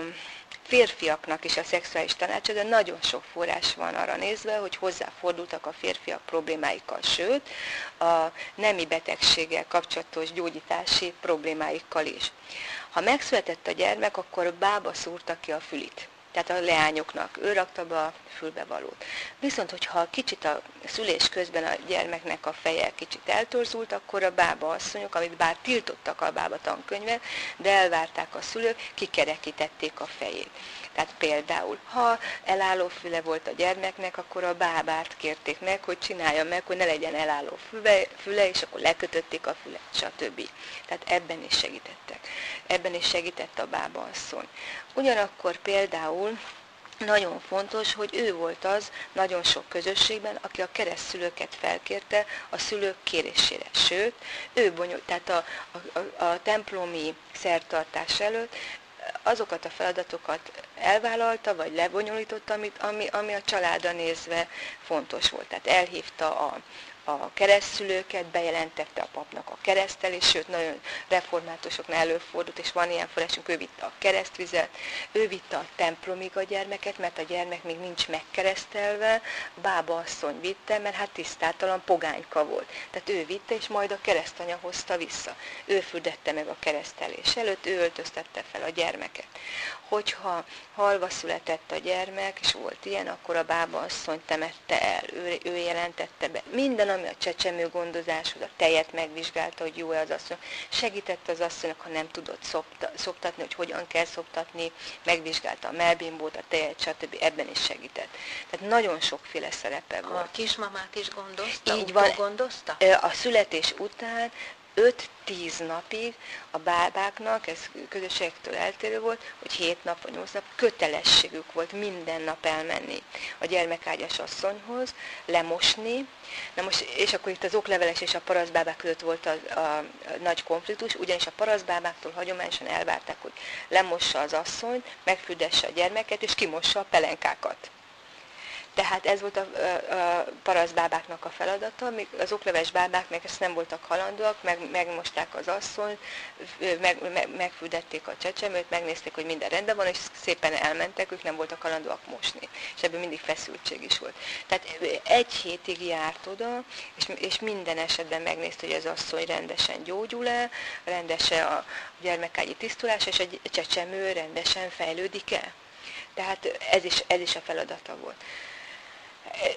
férfiaknak is a szexuális tanácsadó, nagyon sok forrás van arra nézve, hogy hozzáfordultak a férfiak problémáikkal, sőt, a nemi betegséggel kapcsolatos gyógyítási problémáikkal is. Ha megszületett a gyermek, akkor bába szúrta ki a fülit tehát a leányoknak, ő rakta be a fülbevalót. Viszont, hogyha kicsit a szülés közben a gyermeknek a feje kicsit eltorzult, akkor a bába asszonyok, amit bár tiltottak a bába tankönyvet, de elvárták a szülők, kikerekítették a fejét. Tehát például, ha elálló füle volt a gyermeknek, akkor a bábát kérték meg, hogy csinálja meg, hogy ne legyen elálló füle, füle és akkor lekötötték a fület, stb. Tehát ebben is segítettek. Ebben is segített a bába asszony. Ugyanakkor például nagyon fontos, hogy ő volt az nagyon sok közösségben, aki a keresztszülőket felkérte a szülők kérésére. Sőt, ő bonyol, tehát a, a, a templomi szertartás előtt azokat a feladatokat elvállalta, vagy lebonyolította, amit, ami, ami a családra nézve fontos volt. Tehát elhívta a, a keresztülőket, bejelentette a papnak a keresztelés, sőt, nagyon reformátusoknál előfordult, és van ilyen forrásunk, ő vitte a keresztvizet, ő vitte a templomig a gyermeket, mert a gyermek még nincs megkeresztelve, bába asszony vitte, mert hát tisztátalan pogányka volt. Tehát ő vitte, és majd a keresztanya hozta vissza. Ő fürdette meg a keresztelés előtt, ő öltöztette fel a gyermeket hogyha halva született a gyermek, és volt ilyen, akkor a bába asszony temette el, ő, ő jelentette be. Minden, ami a csecsemő gondozáshoz, a tejet megvizsgálta, hogy jó-e az asszony, segített az asszonynak, ha nem tudott szopta, szoptatni, hogy hogyan kell szoptatni, megvizsgálta a melbimbót, a tejet, stb. Ebben is segített. Tehát nagyon sokféle szerepe volt. A kismamát is gondozta? Így van. gondozta? A születés után 5-10 napig a bábáknak, ez közösségektől eltérő volt, hogy 7 nap vagy 8 nap kötelességük volt minden nap elmenni a gyermekágyas asszonyhoz, lemosni, Na most, és akkor itt az okleveles és a paraszbábák között volt a, a, a nagy konfliktus, ugyanis a paraszbábáktól hagyományosan elvárták, hogy lemossa az asszony, megfürdesse a gyermeket, és kimossa a pelenkákat. Tehát ez volt a, a, a a feladata, míg az okleves bábák meg ezt nem voltak halandóak, meg, megmosták az asszony, meg, meg, megfürdették a csecsemőt, megnézték, hogy minden rendben van, és szépen elmentek, ők nem voltak halandóak mosni. És ebből mindig feszültség is volt. Tehát egy hétig járt oda, és, és minden esetben megnézte, hogy az asszony rendesen gyógyul-e, rendes-e a gyermekágyi tisztulás, és a csecsemő rendesen fejlődik-e. Tehát ez is, ez is a feladata volt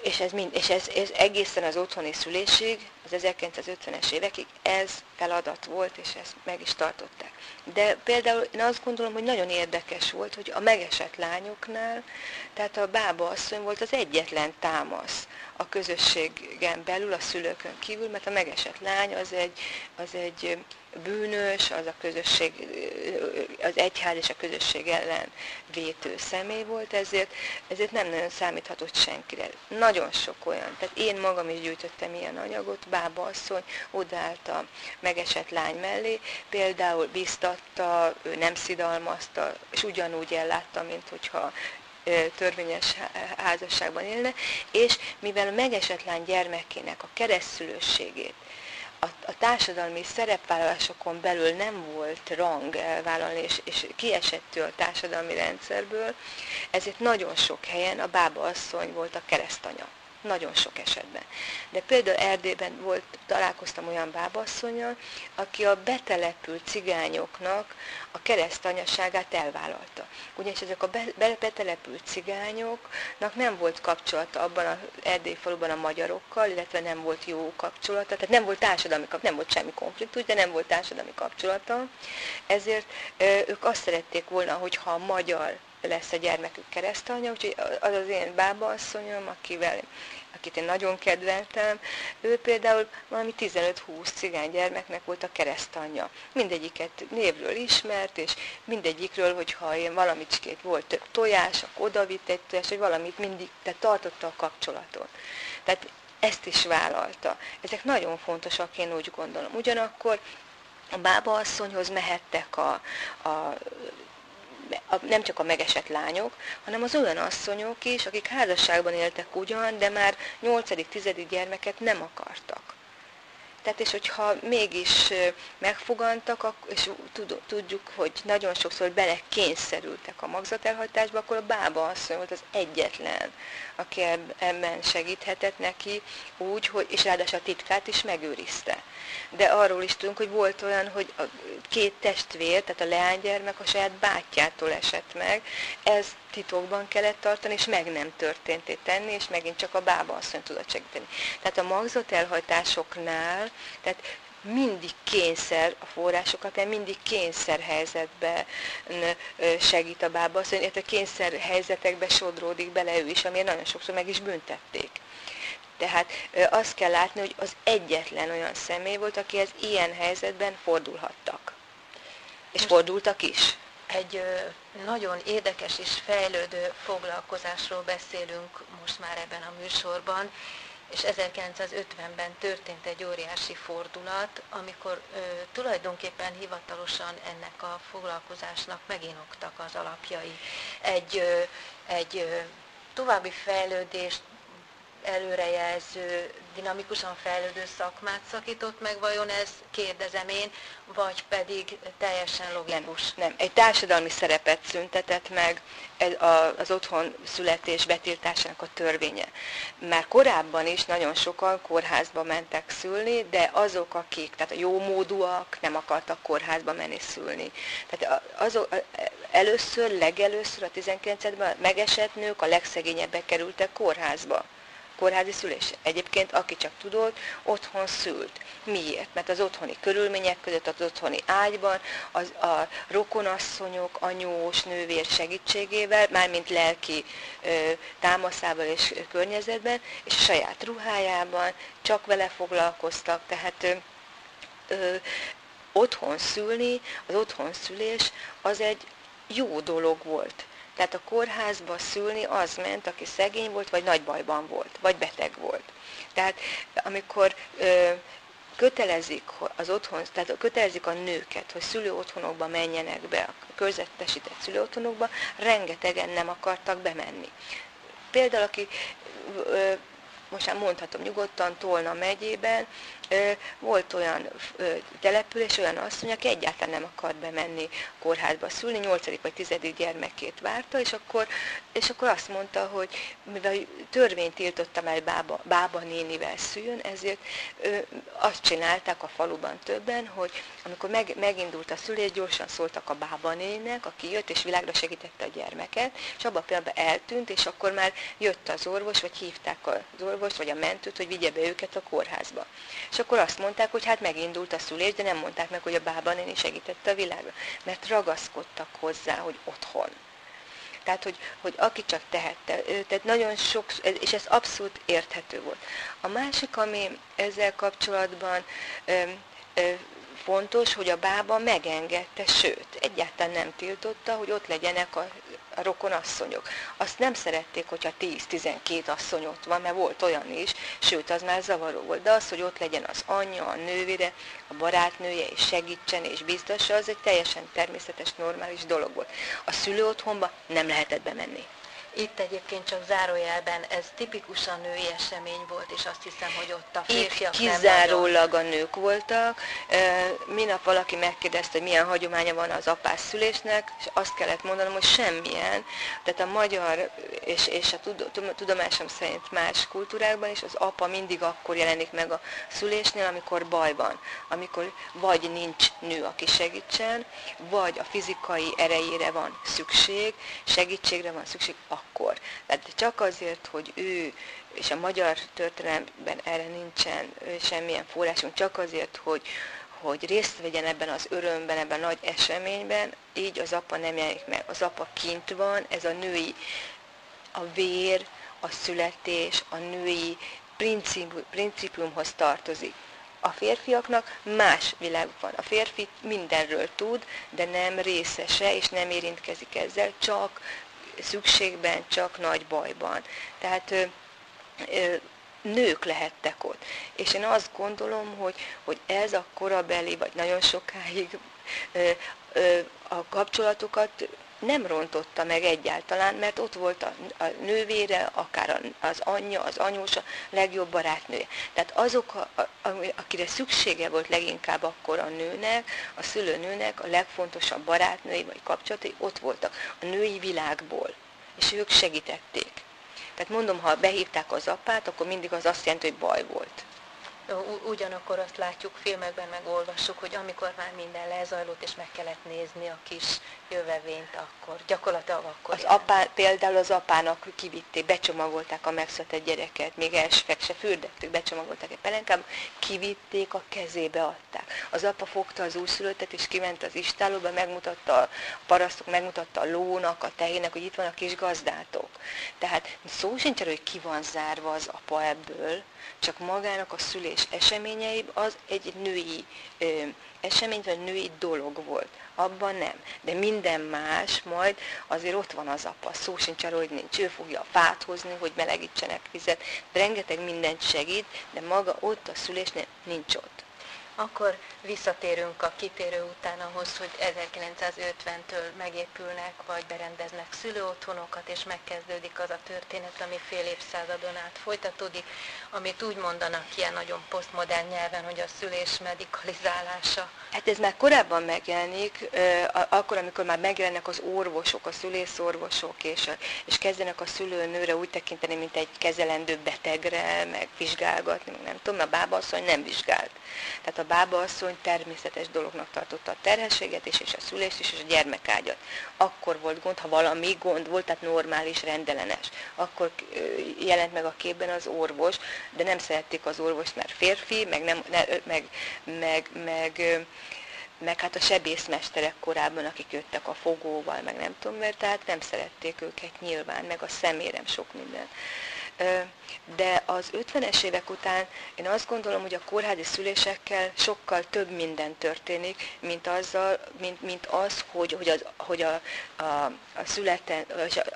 és ez, mind, és ez, ez egészen az otthoni szülésig, az 1950-es évekig ez feladat volt, és ezt meg is tartották. De például én azt gondolom, hogy nagyon érdekes volt, hogy a megesett lányoknál, tehát a bába asszony volt az egyetlen támasz a közösségen belül, a szülőkön kívül, mert a megesett lány az egy, az egy bűnös, az a közösség, az egyház és a közösség ellen vétő személy volt, ezért, ezért nem nagyon számíthatott senkire. Nagyon sok olyan, tehát én magam is gyűjtöttem ilyen anyagot, bába asszony odaállt a megesett lány mellé, például biztatta, ő nem szidalmazta, és ugyanúgy ellátta, mint hogyha törvényes házasságban élne, és mivel a megesett lány gyermekének a keresztülőségét a, a társadalmi szerepvállalásokon belül nem volt rang elvállalni, és, és kiesett a társadalmi rendszerből, ezért nagyon sok helyen a bába asszony volt a keresztanya. Nagyon sok esetben. De például Erdélyben volt, találkoztam olyan bábasszonyal, aki a betelepült cigányoknak a keresztanyaságát elvállalta. Ugyanis ezek a betelepült cigányoknak nem volt kapcsolata abban az Erdély faluban a magyarokkal, illetve nem volt jó kapcsolata, tehát nem volt társadalmi kapcsolata, nem volt semmi konfliktus, de nem volt társadalmi kapcsolata. Ezért ők azt szerették volna, hogyha a magyar lesz a gyermekük keresztanyja, úgyhogy az az én bábaasszonyom, akivel, akit én nagyon kedveltem, ő például valami 15-20 cigány gyermeknek volt a keresztanyja. Mindegyiket névről ismert, és mindegyikről, hogyha én valamicskét volt több tojás, akkor odavitt egy tojás, vagy valamit mindig, tehát tartotta a kapcsolatot. Tehát ezt is vállalta. Ezek nagyon fontosak, én úgy gondolom. Ugyanakkor a bábaasszonyhoz mehettek a, a nem csak a megesett lányok, hanem az olyan asszonyok is, akik házasságban éltek ugyan, de már 8.-10. gyermeket nem akartak. Tehát és hogyha mégis megfogantak, és tudjuk, hogy nagyon sokszor bele kényszerültek a magzatelhajtásba, akkor a bába asszony volt az egyetlen, aki ebben segíthetett neki úgy, hogy, és ráadásul a titkát is megőrizte. De arról is tudunk, hogy volt olyan, hogy a két testvér, tehát a leánygyermek a saját bátyjától esett meg, ez titokban kellett tartani, és meg nem történt tenni, és megint csak a bába asszony tudott segíteni. Tehát a magzat elhajtásoknál, tehát mindig kényszer a forrásokat, mert mindig kényszer helyzetbe segít a bába asszony, illetve kényszer helyzetekbe sodródik bele ő is, amiért nagyon sokszor meg is büntették. Tehát azt kell látni, hogy az egyetlen olyan személy volt, akihez ilyen helyzetben fordulhattak. És fordultak is. Egy nagyon érdekes és fejlődő foglalkozásról beszélünk most már ebben a műsorban, és 1950-ben történt egy óriási fordulat, amikor ö, tulajdonképpen hivatalosan ennek a foglalkozásnak meginoktak az alapjai. Egy, ö, egy ö, további fejlődést előrejelző, dinamikusan fejlődő szakmát szakított meg, vajon ez, kérdezem én, vagy pedig teljesen logikus? Nem, nem. egy társadalmi szerepet szüntetett meg az otthon születés betiltásának a törvénye. Már korábban is nagyon sokan kórházba mentek szülni, de azok, akik, tehát a jómódúak nem akartak kórházba menni szülni. Tehát azok, először, legelőször a 19-ben megesett nők a legszegényebbek kerültek kórházba kórházi szülés. Egyébként, aki csak tudott, otthon szült. Miért? Mert az otthoni körülmények között, az otthoni ágyban, az, a rokonasszonyok, anyós, nővér segítségével, mármint lelki ö, támaszával és környezetben, és a saját ruhájában csak vele foglalkoztak, tehát ö, ö, otthon szülni, az otthon szülés az egy jó dolog volt. Tehát a kórházba szülni az ment, aki szegény volt, vagy nagy bajban volt, vagy beteg volt. Tehát amikor ö, kötelezik az otthon, tehát kötelezik a nőket, hogy szülő otthonokba menjenek be, a körzetesített szülő otthonokba, rengetegen nem akartak bemenni. Például, aki ö, most már mondhatom nyugodtan, Tolna megyében volt olyan település, olyan asszony, aki egyáltalán nem akart bemenni kórházba szülni, 8. vagy 10. gyermekét várta, és akkor, és akkor azt mondta, hogy mivel törvényt tiltottam el bába, bába nénivel szüljön, ezért azt csinálták a faluban többen, hogy amikor meg, megindult a szülés, gyorsan szóltak a bába néninek, aki jött és világra segítette a gyermeket, és abban a pillanatban eltűnt, és akkor már jött az orvos, vagy hívták az orvost, vagy a mentőt, hogy vigye be őket a kórházba. És akkor azt mondták, hogy hát megindult a szülés, de nem mondták meg, hogy a bába néni segítette a világra, mert ragaszkodtak hozzá, hogy otthon. Tehát, hogy, hogy aki csak tehette, tehát nagyon sok, és ez abszolút érthető volt. A másik, ami ezzel kapcsolatban ö, ö, fontos, hogy a bába megengedte, sőt, egyáltalán nem tiltotta, hogy ott legyenek a rokonasszonyok. Azt nem szerették, hogyha 10-12 asszony ott van, mert volt olyan is, sőt, az már zavaró volt. De az, hogy ott legyen az anyja, a nővére, a barátnője, és segítsen, és biztossa, az egy teljesen természetes, normális dolog volt. A szülő otthonba nem lehetett bemenni. Itt egyébként csak zárójelben ez tipikusan női esemény volt, és azt hiszem, hogy ott a férfiak Itt kizárólag a nők voltak. Minap valaki megkérdezte, hogy milyen hagyománya van az apás szülésnek, és azt kellett mondanom, hogy semmilyen. Tehát a magyar és, és a tudomásom szerint más kultúrákban is az apa mindig akkor jelenik meg a szülésnél, amikor baj van. Amikor vagy nincs nő, aki segítsen, vagy a fizikai erejére van szükség, segítségre van szükség, akkor. Tehát csak azért, hogy ő, és a magyar történelemben erre nincsen semmilyen forrásunk, csak azért, hogy, hogy részt vegyen ebben az örömben, ebben a nagy eseményben, így az apa nem jelenik meg. Az apa kint van, ez a női, a vér, a születés, a női principiumhoz tartozik. A férfiaknak más világ van. A férfi mindenről tud, de nem részese, és nem érintkezik ezzel, csak szükségben, csak nagy bajban. Tehát nők lehettek ott. És én azt gondolom, hogy, hogy ez a korabeli, vagy nagyon sokáig a kapcsolatokat nem rontotta meg egyáltalán, mert ott volt a, a nővére, akár az anyja, az anyósa, legjobb barátnője. Tehát azok, a, a, akire szüksége volt leginkább akkor a nőnek, a szülőnőnek, a legfontosabb barátnői vagy kapcsolatai ott voltak, a női világból, és ők segítették. Tehát mondom, ha behívták az apát, akkor mindig az azt jelenti, hogy baj volt ugyanakkor azt látjuk filmekben, meg olvassuk, hogy amikor már minden lezajlott, és meg kellett nézni a kis jövevényt, akkor gyakorlatilag akkor... Az apá, például az apának kivitték, becsomagolták a megszületett gyereket, még elsfek se fürdettük, becsomagolták egy pelenkába, kivitték, a kezébe adták. Az apa fogta az újszülöttet, és kiment az istálóba, megmutatta a parasztok, megmutatta a lónak, a tehének, hogy itt van a kis gazdátok. Tehát szó sincs hogy ki van zárva az apa ebből, csak magának a szülés eseményei az egy női ö, esemény, vagy női dolog volt. Abban nem. De minden más majd azért ott van az apa. Szó sincs arról, hogy nincs. Ő fogja a fát hozni, hogy melegítsenek vizet. Rengeteg mindent segít, de maga ott a szülésnél nincs ott. Akkor visszatérünk a kitérő után ahhoz, hogy 1950-től megépülnek vagy berendeznek szülőotthonokat, és megkezdődik az a történet, ami fél évszázadon át folytatódik, amit úgy mondanak ilyen nagyon posztmodern nyelven, hogy a szülés medikalizálása. Hát ez már korábban megjelenik, akkor, amikor már megjelennek az orvosok, a szülészorvosok, és, és kezdenek a szülőnőre úgy tekinteni, mint egy kezelendő betegre, meg vizsgálgatni, nem tudom, a bábasszony nem vizsgált. Tehát a bábaasszony természetes dolognak tartotta a terhességet is, és a szülést is, és a gyermekágyat. Akkor volt gond, ha valami gond volt, tehát normális, rendellenes. Akkor jelent meg a képben az orvos, de nem szerették az orvost, mert férfi, meg, nem, ne, meg, meg, meg meg hát a sebészmesterek korábban, akik jöttek a fogóval, meg nem tudom mert, tehát nem szerették őket nyilván, meg a szemérem sok minden de az 50-es évek után én azt gondolom, hogy a kórházi szülésekkel sokkal több minden történik, mint, azzal, mint, mint az, hogy, hogy, az, hogy a, a, a, születen,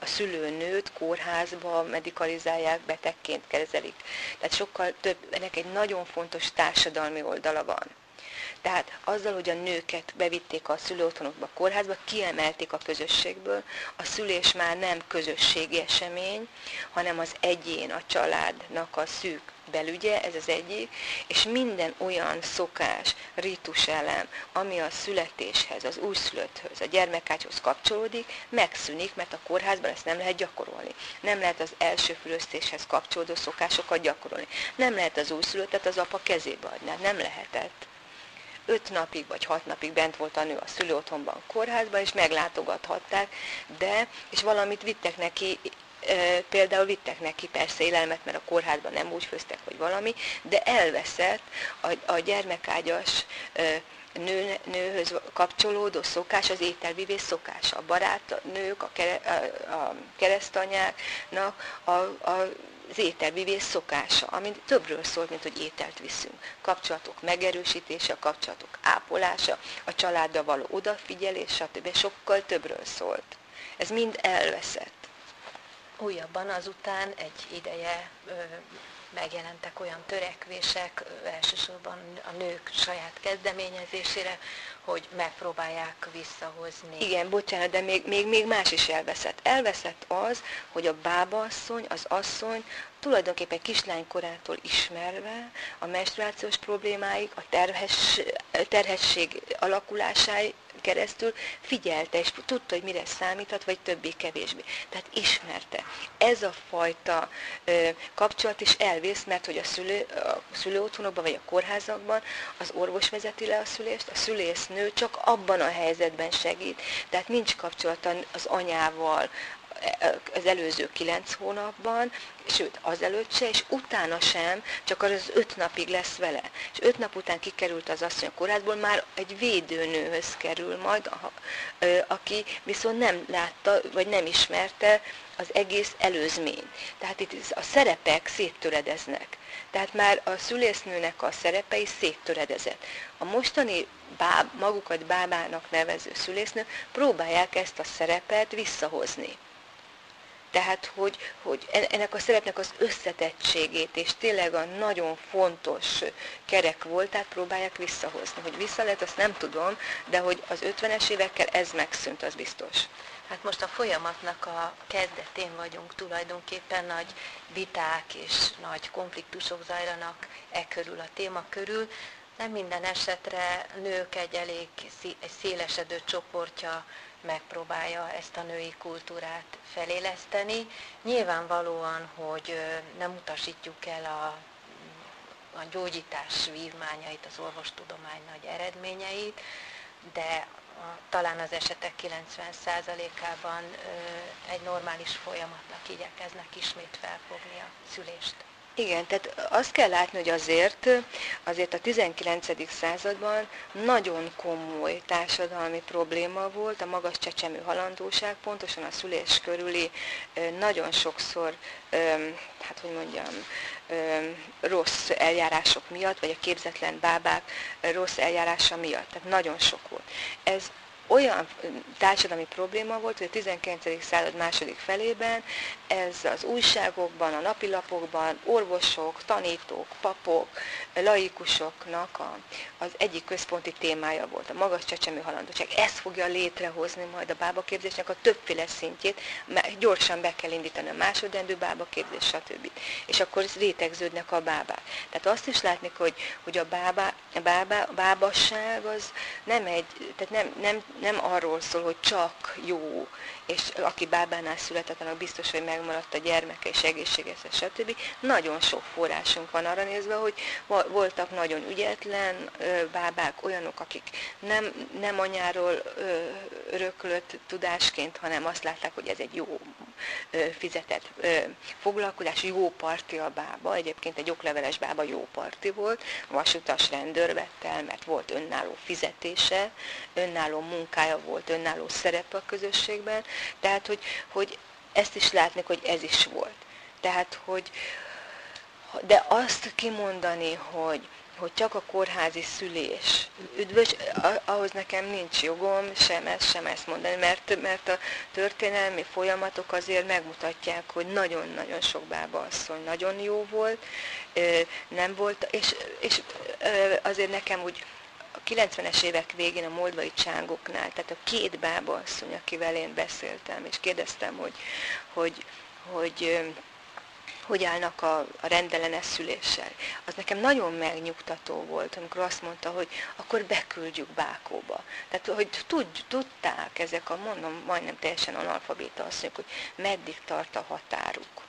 a szülőnőt kórházba medikalizálják, betegként kezelik. Tehát sokkal több, ennek egy nagyon fontos társadalmi oldala van. Tehát azzal, hogy a nőket bevitték a szülőotthonokba, a kórházba, kiemelték a közösségből. A szülés már nem közösségi esemény, hanem az egyén, a családnak a szűk belügye, ez az egyik, és minden olyan szokás, elem, ami a születéshez, az újszülötthöz, a gyermekácshoz kapcsolódik, megszűnik, mert a kórházban ezt nem lehet gyakorolni. Nem lehet az első fülöztéshez kapcsolódó szokásokat gyakorolni. Nem lehet az újszülöttet az apa kezébe adni, hát nem lehetett öt napig vagy hat napig bent volt a nő a szülőotthonban, kórházban, és meglátogathatták, de, és valamit vittek neki, például vittek neki persze élelmet, mert a kórházban nem úgy főztek, hogy valami, de elveszett a, a gyermekágyas nő, nőhöz kapcsolódó szokás, az ételvivés szokása. A barátnők, a, kere, a, a keresztanyáknak a, a az ételvivés szokása, ami többről szólt, mint hogy ételt viszünk. Kapcsolatok megerősítése, a kapcsolatok ápolása, a családdal való odafigyelés, stb. sokkal többről szólt. Ez mind elveszett. Újabban azután egy ideje megjelentek olyan törekvések, elsősorban a nők saját kezdeményezésére, hogy megpróbálják visszahozni. Igen, bocsánat, de még, még, még más is elveszett. Elveszett az, hogy a bábaasszony, az asszony tulajdonképpen kislánykorától ismerve a menstruációs problémáig, a terhes, terhesség alakulásáig, keresztül figyelte, és tudta, hogy mire számíthat, vagy többé-kevésbé. Tehát ismerte. Ez a fajta ö, kapcsolat is elvész, mert hogy a, szülő, a szülőotthonokban, vagy a kórházakban az orvos vezeti le a szülést, a szülésznő csak abban a helyzetben segít. Tehát nincs kapcsolata az anyával, az előző kilenc hónapban, sőt, azelőtt se, és utána sem, csak az öt napig lesz vele. És öt nap után kikerült az asszony a kórházból, már egy védőnőhöz kerül majd, aki viszont nem látta, vagy nem ismerte az egész előzmény. Tehát itt a szerepek széttöredeznek. Tehát már a szülésznőnek a szerepei széttöredezett. A mostani báb, magukat bábának nevező szülésznő próbálják ezt a szerepet visszahozni. Tehát, hogy, hogy ennek a szerepnek az összetettségét, és tényleg a nagyon fontos kerek voltát próbálják visszahozni. Hogy vissza lehet, azt nem tudom, de hogy az 50-es évekkel ez megszűnt, az biztos. Hát most a folyamatnak a kezdetén vagyunk, tulajdonképpen nagy viták és nagy konfliktusok zajlanak e körül, a téma körül. Nem minden esetre nők egy elég egy szélesedő csoportja megpróbálja ezt a női kultúrát feléleszteni. Nyilvánvalóan, hogy nem utasítjuk el a, a gyógyítás vívmányait, az orvostudomány nagy eredményeit, de a, talán az esetek 90%-ában egy normális folyamatnak igyekeznek ismét felfogni a szülést. Igen, tehát azt kell látni, hogy azért, azért a 19. században nagyon komoly társadalmi probléma volt, a magas csecsemő halandóság, pontosan a szülés körüli nagyon sokszor, hát hogy mondjam, rossz eljárások miatt, vagy a képzetlen bábák rossz eljárása miatt. Tehát nagyon sok volt. Ez olyan társadalmi probléma volt, hogy a 19. század második felében ez az újságokban, a napilapokban orvosok, tanítók, papok, laikusoknak a, az egyik központi témája volt, a magas csecsemő halandóság. Ez fogja létrehozni majd a bábaképzésnek a többféle szintjét, mert gyorsan be kell indítani a másodrendű bábaképzés, stb. És akkor rétegződnek a bábák. Tehát azt is látni, hogy, hogy a, bábá, a, bábá, a bábasság az nem egy, tehát nem, nem nem arról szól, hogy csak jó, és aki bábánál született, annak biztos, hogy megmaradt a gyermeke, és egészséges, stb. Nagyon sok forrásunk van arra nézve, hogy voltak nagyon ügyetlen bábák, olyanok, akik nem, nem anyáról öröklött tudásként, hanem azt látták, hogy ez egy jó fizetett foglalkozás, jó parti a bába, egyébként egy okleveles bába jó parti volt, vasutas rendőr vett el, mert volt önálló fizetése, önálló munkája volt, önálló szerepe a közösségben, tehát, hogy, hogy ezt is látni, hogy ez is volt. Tehát, hogy de azt kimondani, hogy, hogy csak a kórházi szülés üdvös, ahhoz nekem nincs jogom sem ezt, sem ezt mondani, mert, mert a történelmi folyamatok azért megmutatják, hogy nagyon-nagyon sok bába asszony nagyon jó volt, nem volt, és, és azért nekem úgy a 90-es évek végén a moldvai csángoknál, tehát a két bába asszony, akivel én beszéltem, és kérdeztem, hogy, hogy, hogy hogy állnak a, a rendellenes szüléssel. Az nekem nagyon megnyugtató volt, amikor azt mondta, hogy akkor beküldjük Bákóba. Tehát, hogy tud, tudták ezek a, mondom, majdnem teljesen analfabéta asszonyok, hogy meddig tart a határuk.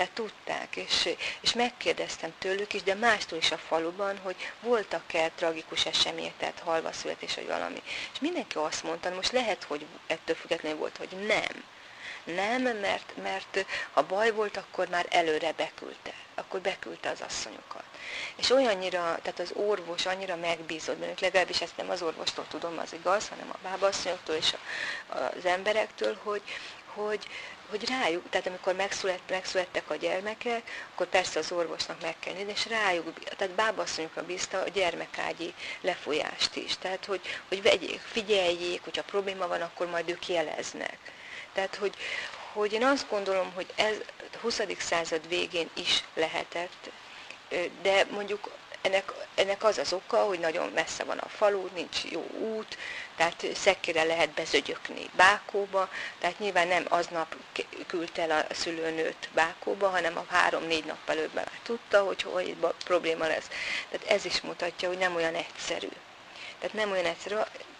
Tehát tudták, és, és megkérdeztem tőlük is, de mástól is a faluban, hogy voltak-e tragikus események, tehát halva születés, vagy valami. És mindenki azt mondta, most lehet, hogy ettől függetlenül volt, hogy nem nem, mert, mert ha baj volt, akkor már előre beküldte. Akkor beküldte az asszonyokat. És olyannyira, tehát az orvos annyira megbízott bennük, legalábbis ezt nem az orvostól tudom, az igaz, hanem a bábasszonyoktól és a, az emberektől, hogy, hogy, hogy rájuk, tehát amikor megszület, megszülettek a gyermekek, akkor persze az orvosnak meg kell nézni, és rájuk, tehát bábasszonyokra bízta a gyermekágyi lefolyást is. Tehát, hogy, hogy vegyék, figyeljék, hogyha probléma van, akkor majd ők jeleznek. Tehát, hogy, hogy én azt gondolom, hogy ez a 20. század végén is lehetett, de mondjuk ennek, ennek az az oka, hogy nagyon messze van a falu, nincs jó út, tehát szekkére lehet bezögyökni Bákóba, tehát nyilván nem aznap küldte el a szülőnőt Bákóba, hanem a három-négy nap előbb már tudta, hogy, hogy probléma lesz. Tehát ez is mutatja, hogy nem olyan egyszerű. Tehát nem olyan egyszerű,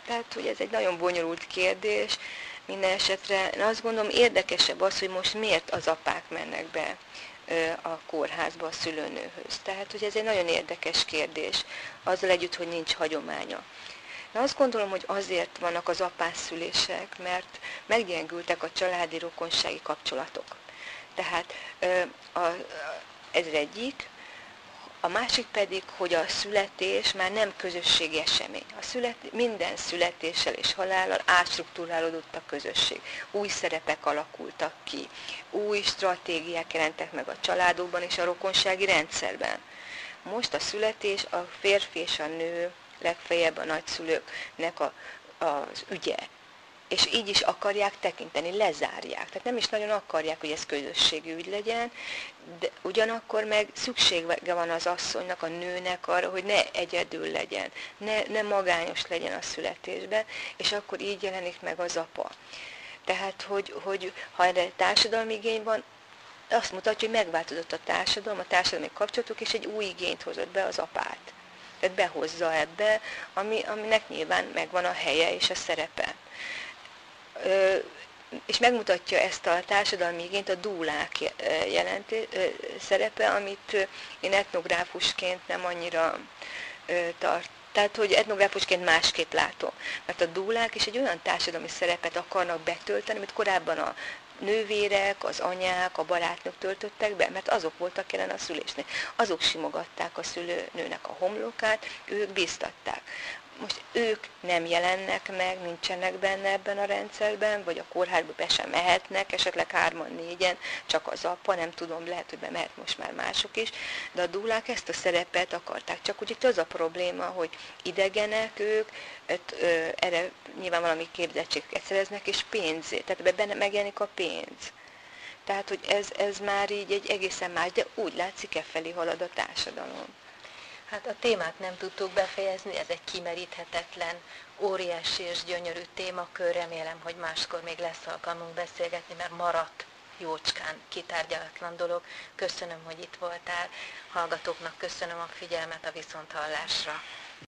tehát hogy ez egy nagyon bonyolult kérdés, minden esetre én azt gondolom érdekesebb az, hogy most miért az apák mennek be a kórházba a szülőnőhöz. Tehát, hogy ez egy nagyon érdekes kérdés, azzal együtt, hogy nincs hagyománya. De azt gondolom, hogy azért vannak az apászszülések, mert meggyengültek a családi rokonsági kapcsolatok. Tehát ez egyik, a másik pedig, hogy a születés már nem közösségi esemény. A szület, minden születéssel és halállal átstruktúrálódott a közösség. Új szerepek alakultak ki, új stratégiák jelentek meg a családokban és a rokonsági rendszerben. Most a születés a férfi és a nő, legfeljebb a nagyszülőknek a, az ügye és így is akarják tekinteni, lezárják. Tehát nem is nagyon akarják, hogy ez közösségi ügy legyen, de ugyanakkor meg szüksége van az asszonynak, a nőnek arra, hogy ne egyedül legyen, ne, ne magányos legyen a születésben, és akkor így jelenik meg az apa. Tehát, hogy, hogy ha erre társadalmi igény van, azt mutatja, hogy megváltozott a társadalom, a társadalmi kapcsolatok, és egy új igényt hozott be az apát. Tehát behozza ebbe, ami, aminek nyilván megvan a helye és a szerepe és megmutatja ezt a társadalmi igényt a dúlák jelenti, szerepe, amit én etnográfusként nem annyira tart. Tehát, hogy etnográfusként másképp látom. Mert a dúlák is egy olyan társadalmi szerepet akarnak betölteni, amit korábban a nővérek, az anyák, a barátnők töltöttek be, mert azok voltak jelen a szülésnél. Azok simogatták a szülőnőnek a homlokát, ők bíztatták most ők nem jelennek meg, nincsenek benne ebben a rendszerben, vagy a kórházba be sem mehetnek, esetleg hárman, négyen, csak az apa, nem tudom, lehet, hogy bemehet most már mások is, de a dúlák ezt a szerepet akarták. Csak úgy itt az a probléma, hogy idegenek ők, öt, ö, erre nyilván valami képzettséget szereznek, és pénzét, tehát benne megjelenik a pénz. Tehát, hogy ez, ez már így egy egészen más, de úgy látszik, e felé halad a társadalom. Hát a témát nem tudtuk befejezni, ez egy kimeríthetetlen, óriási és gyönyörű témakör. Remélem, hogy máskor még lesz alkalmunk beszélgetni, mert maradt jócskán kitárgyalatlan dolog. Köszönöm, hogy itt voltál. Hallgatóknak köszönöm a figyelmet a viszonthallásra.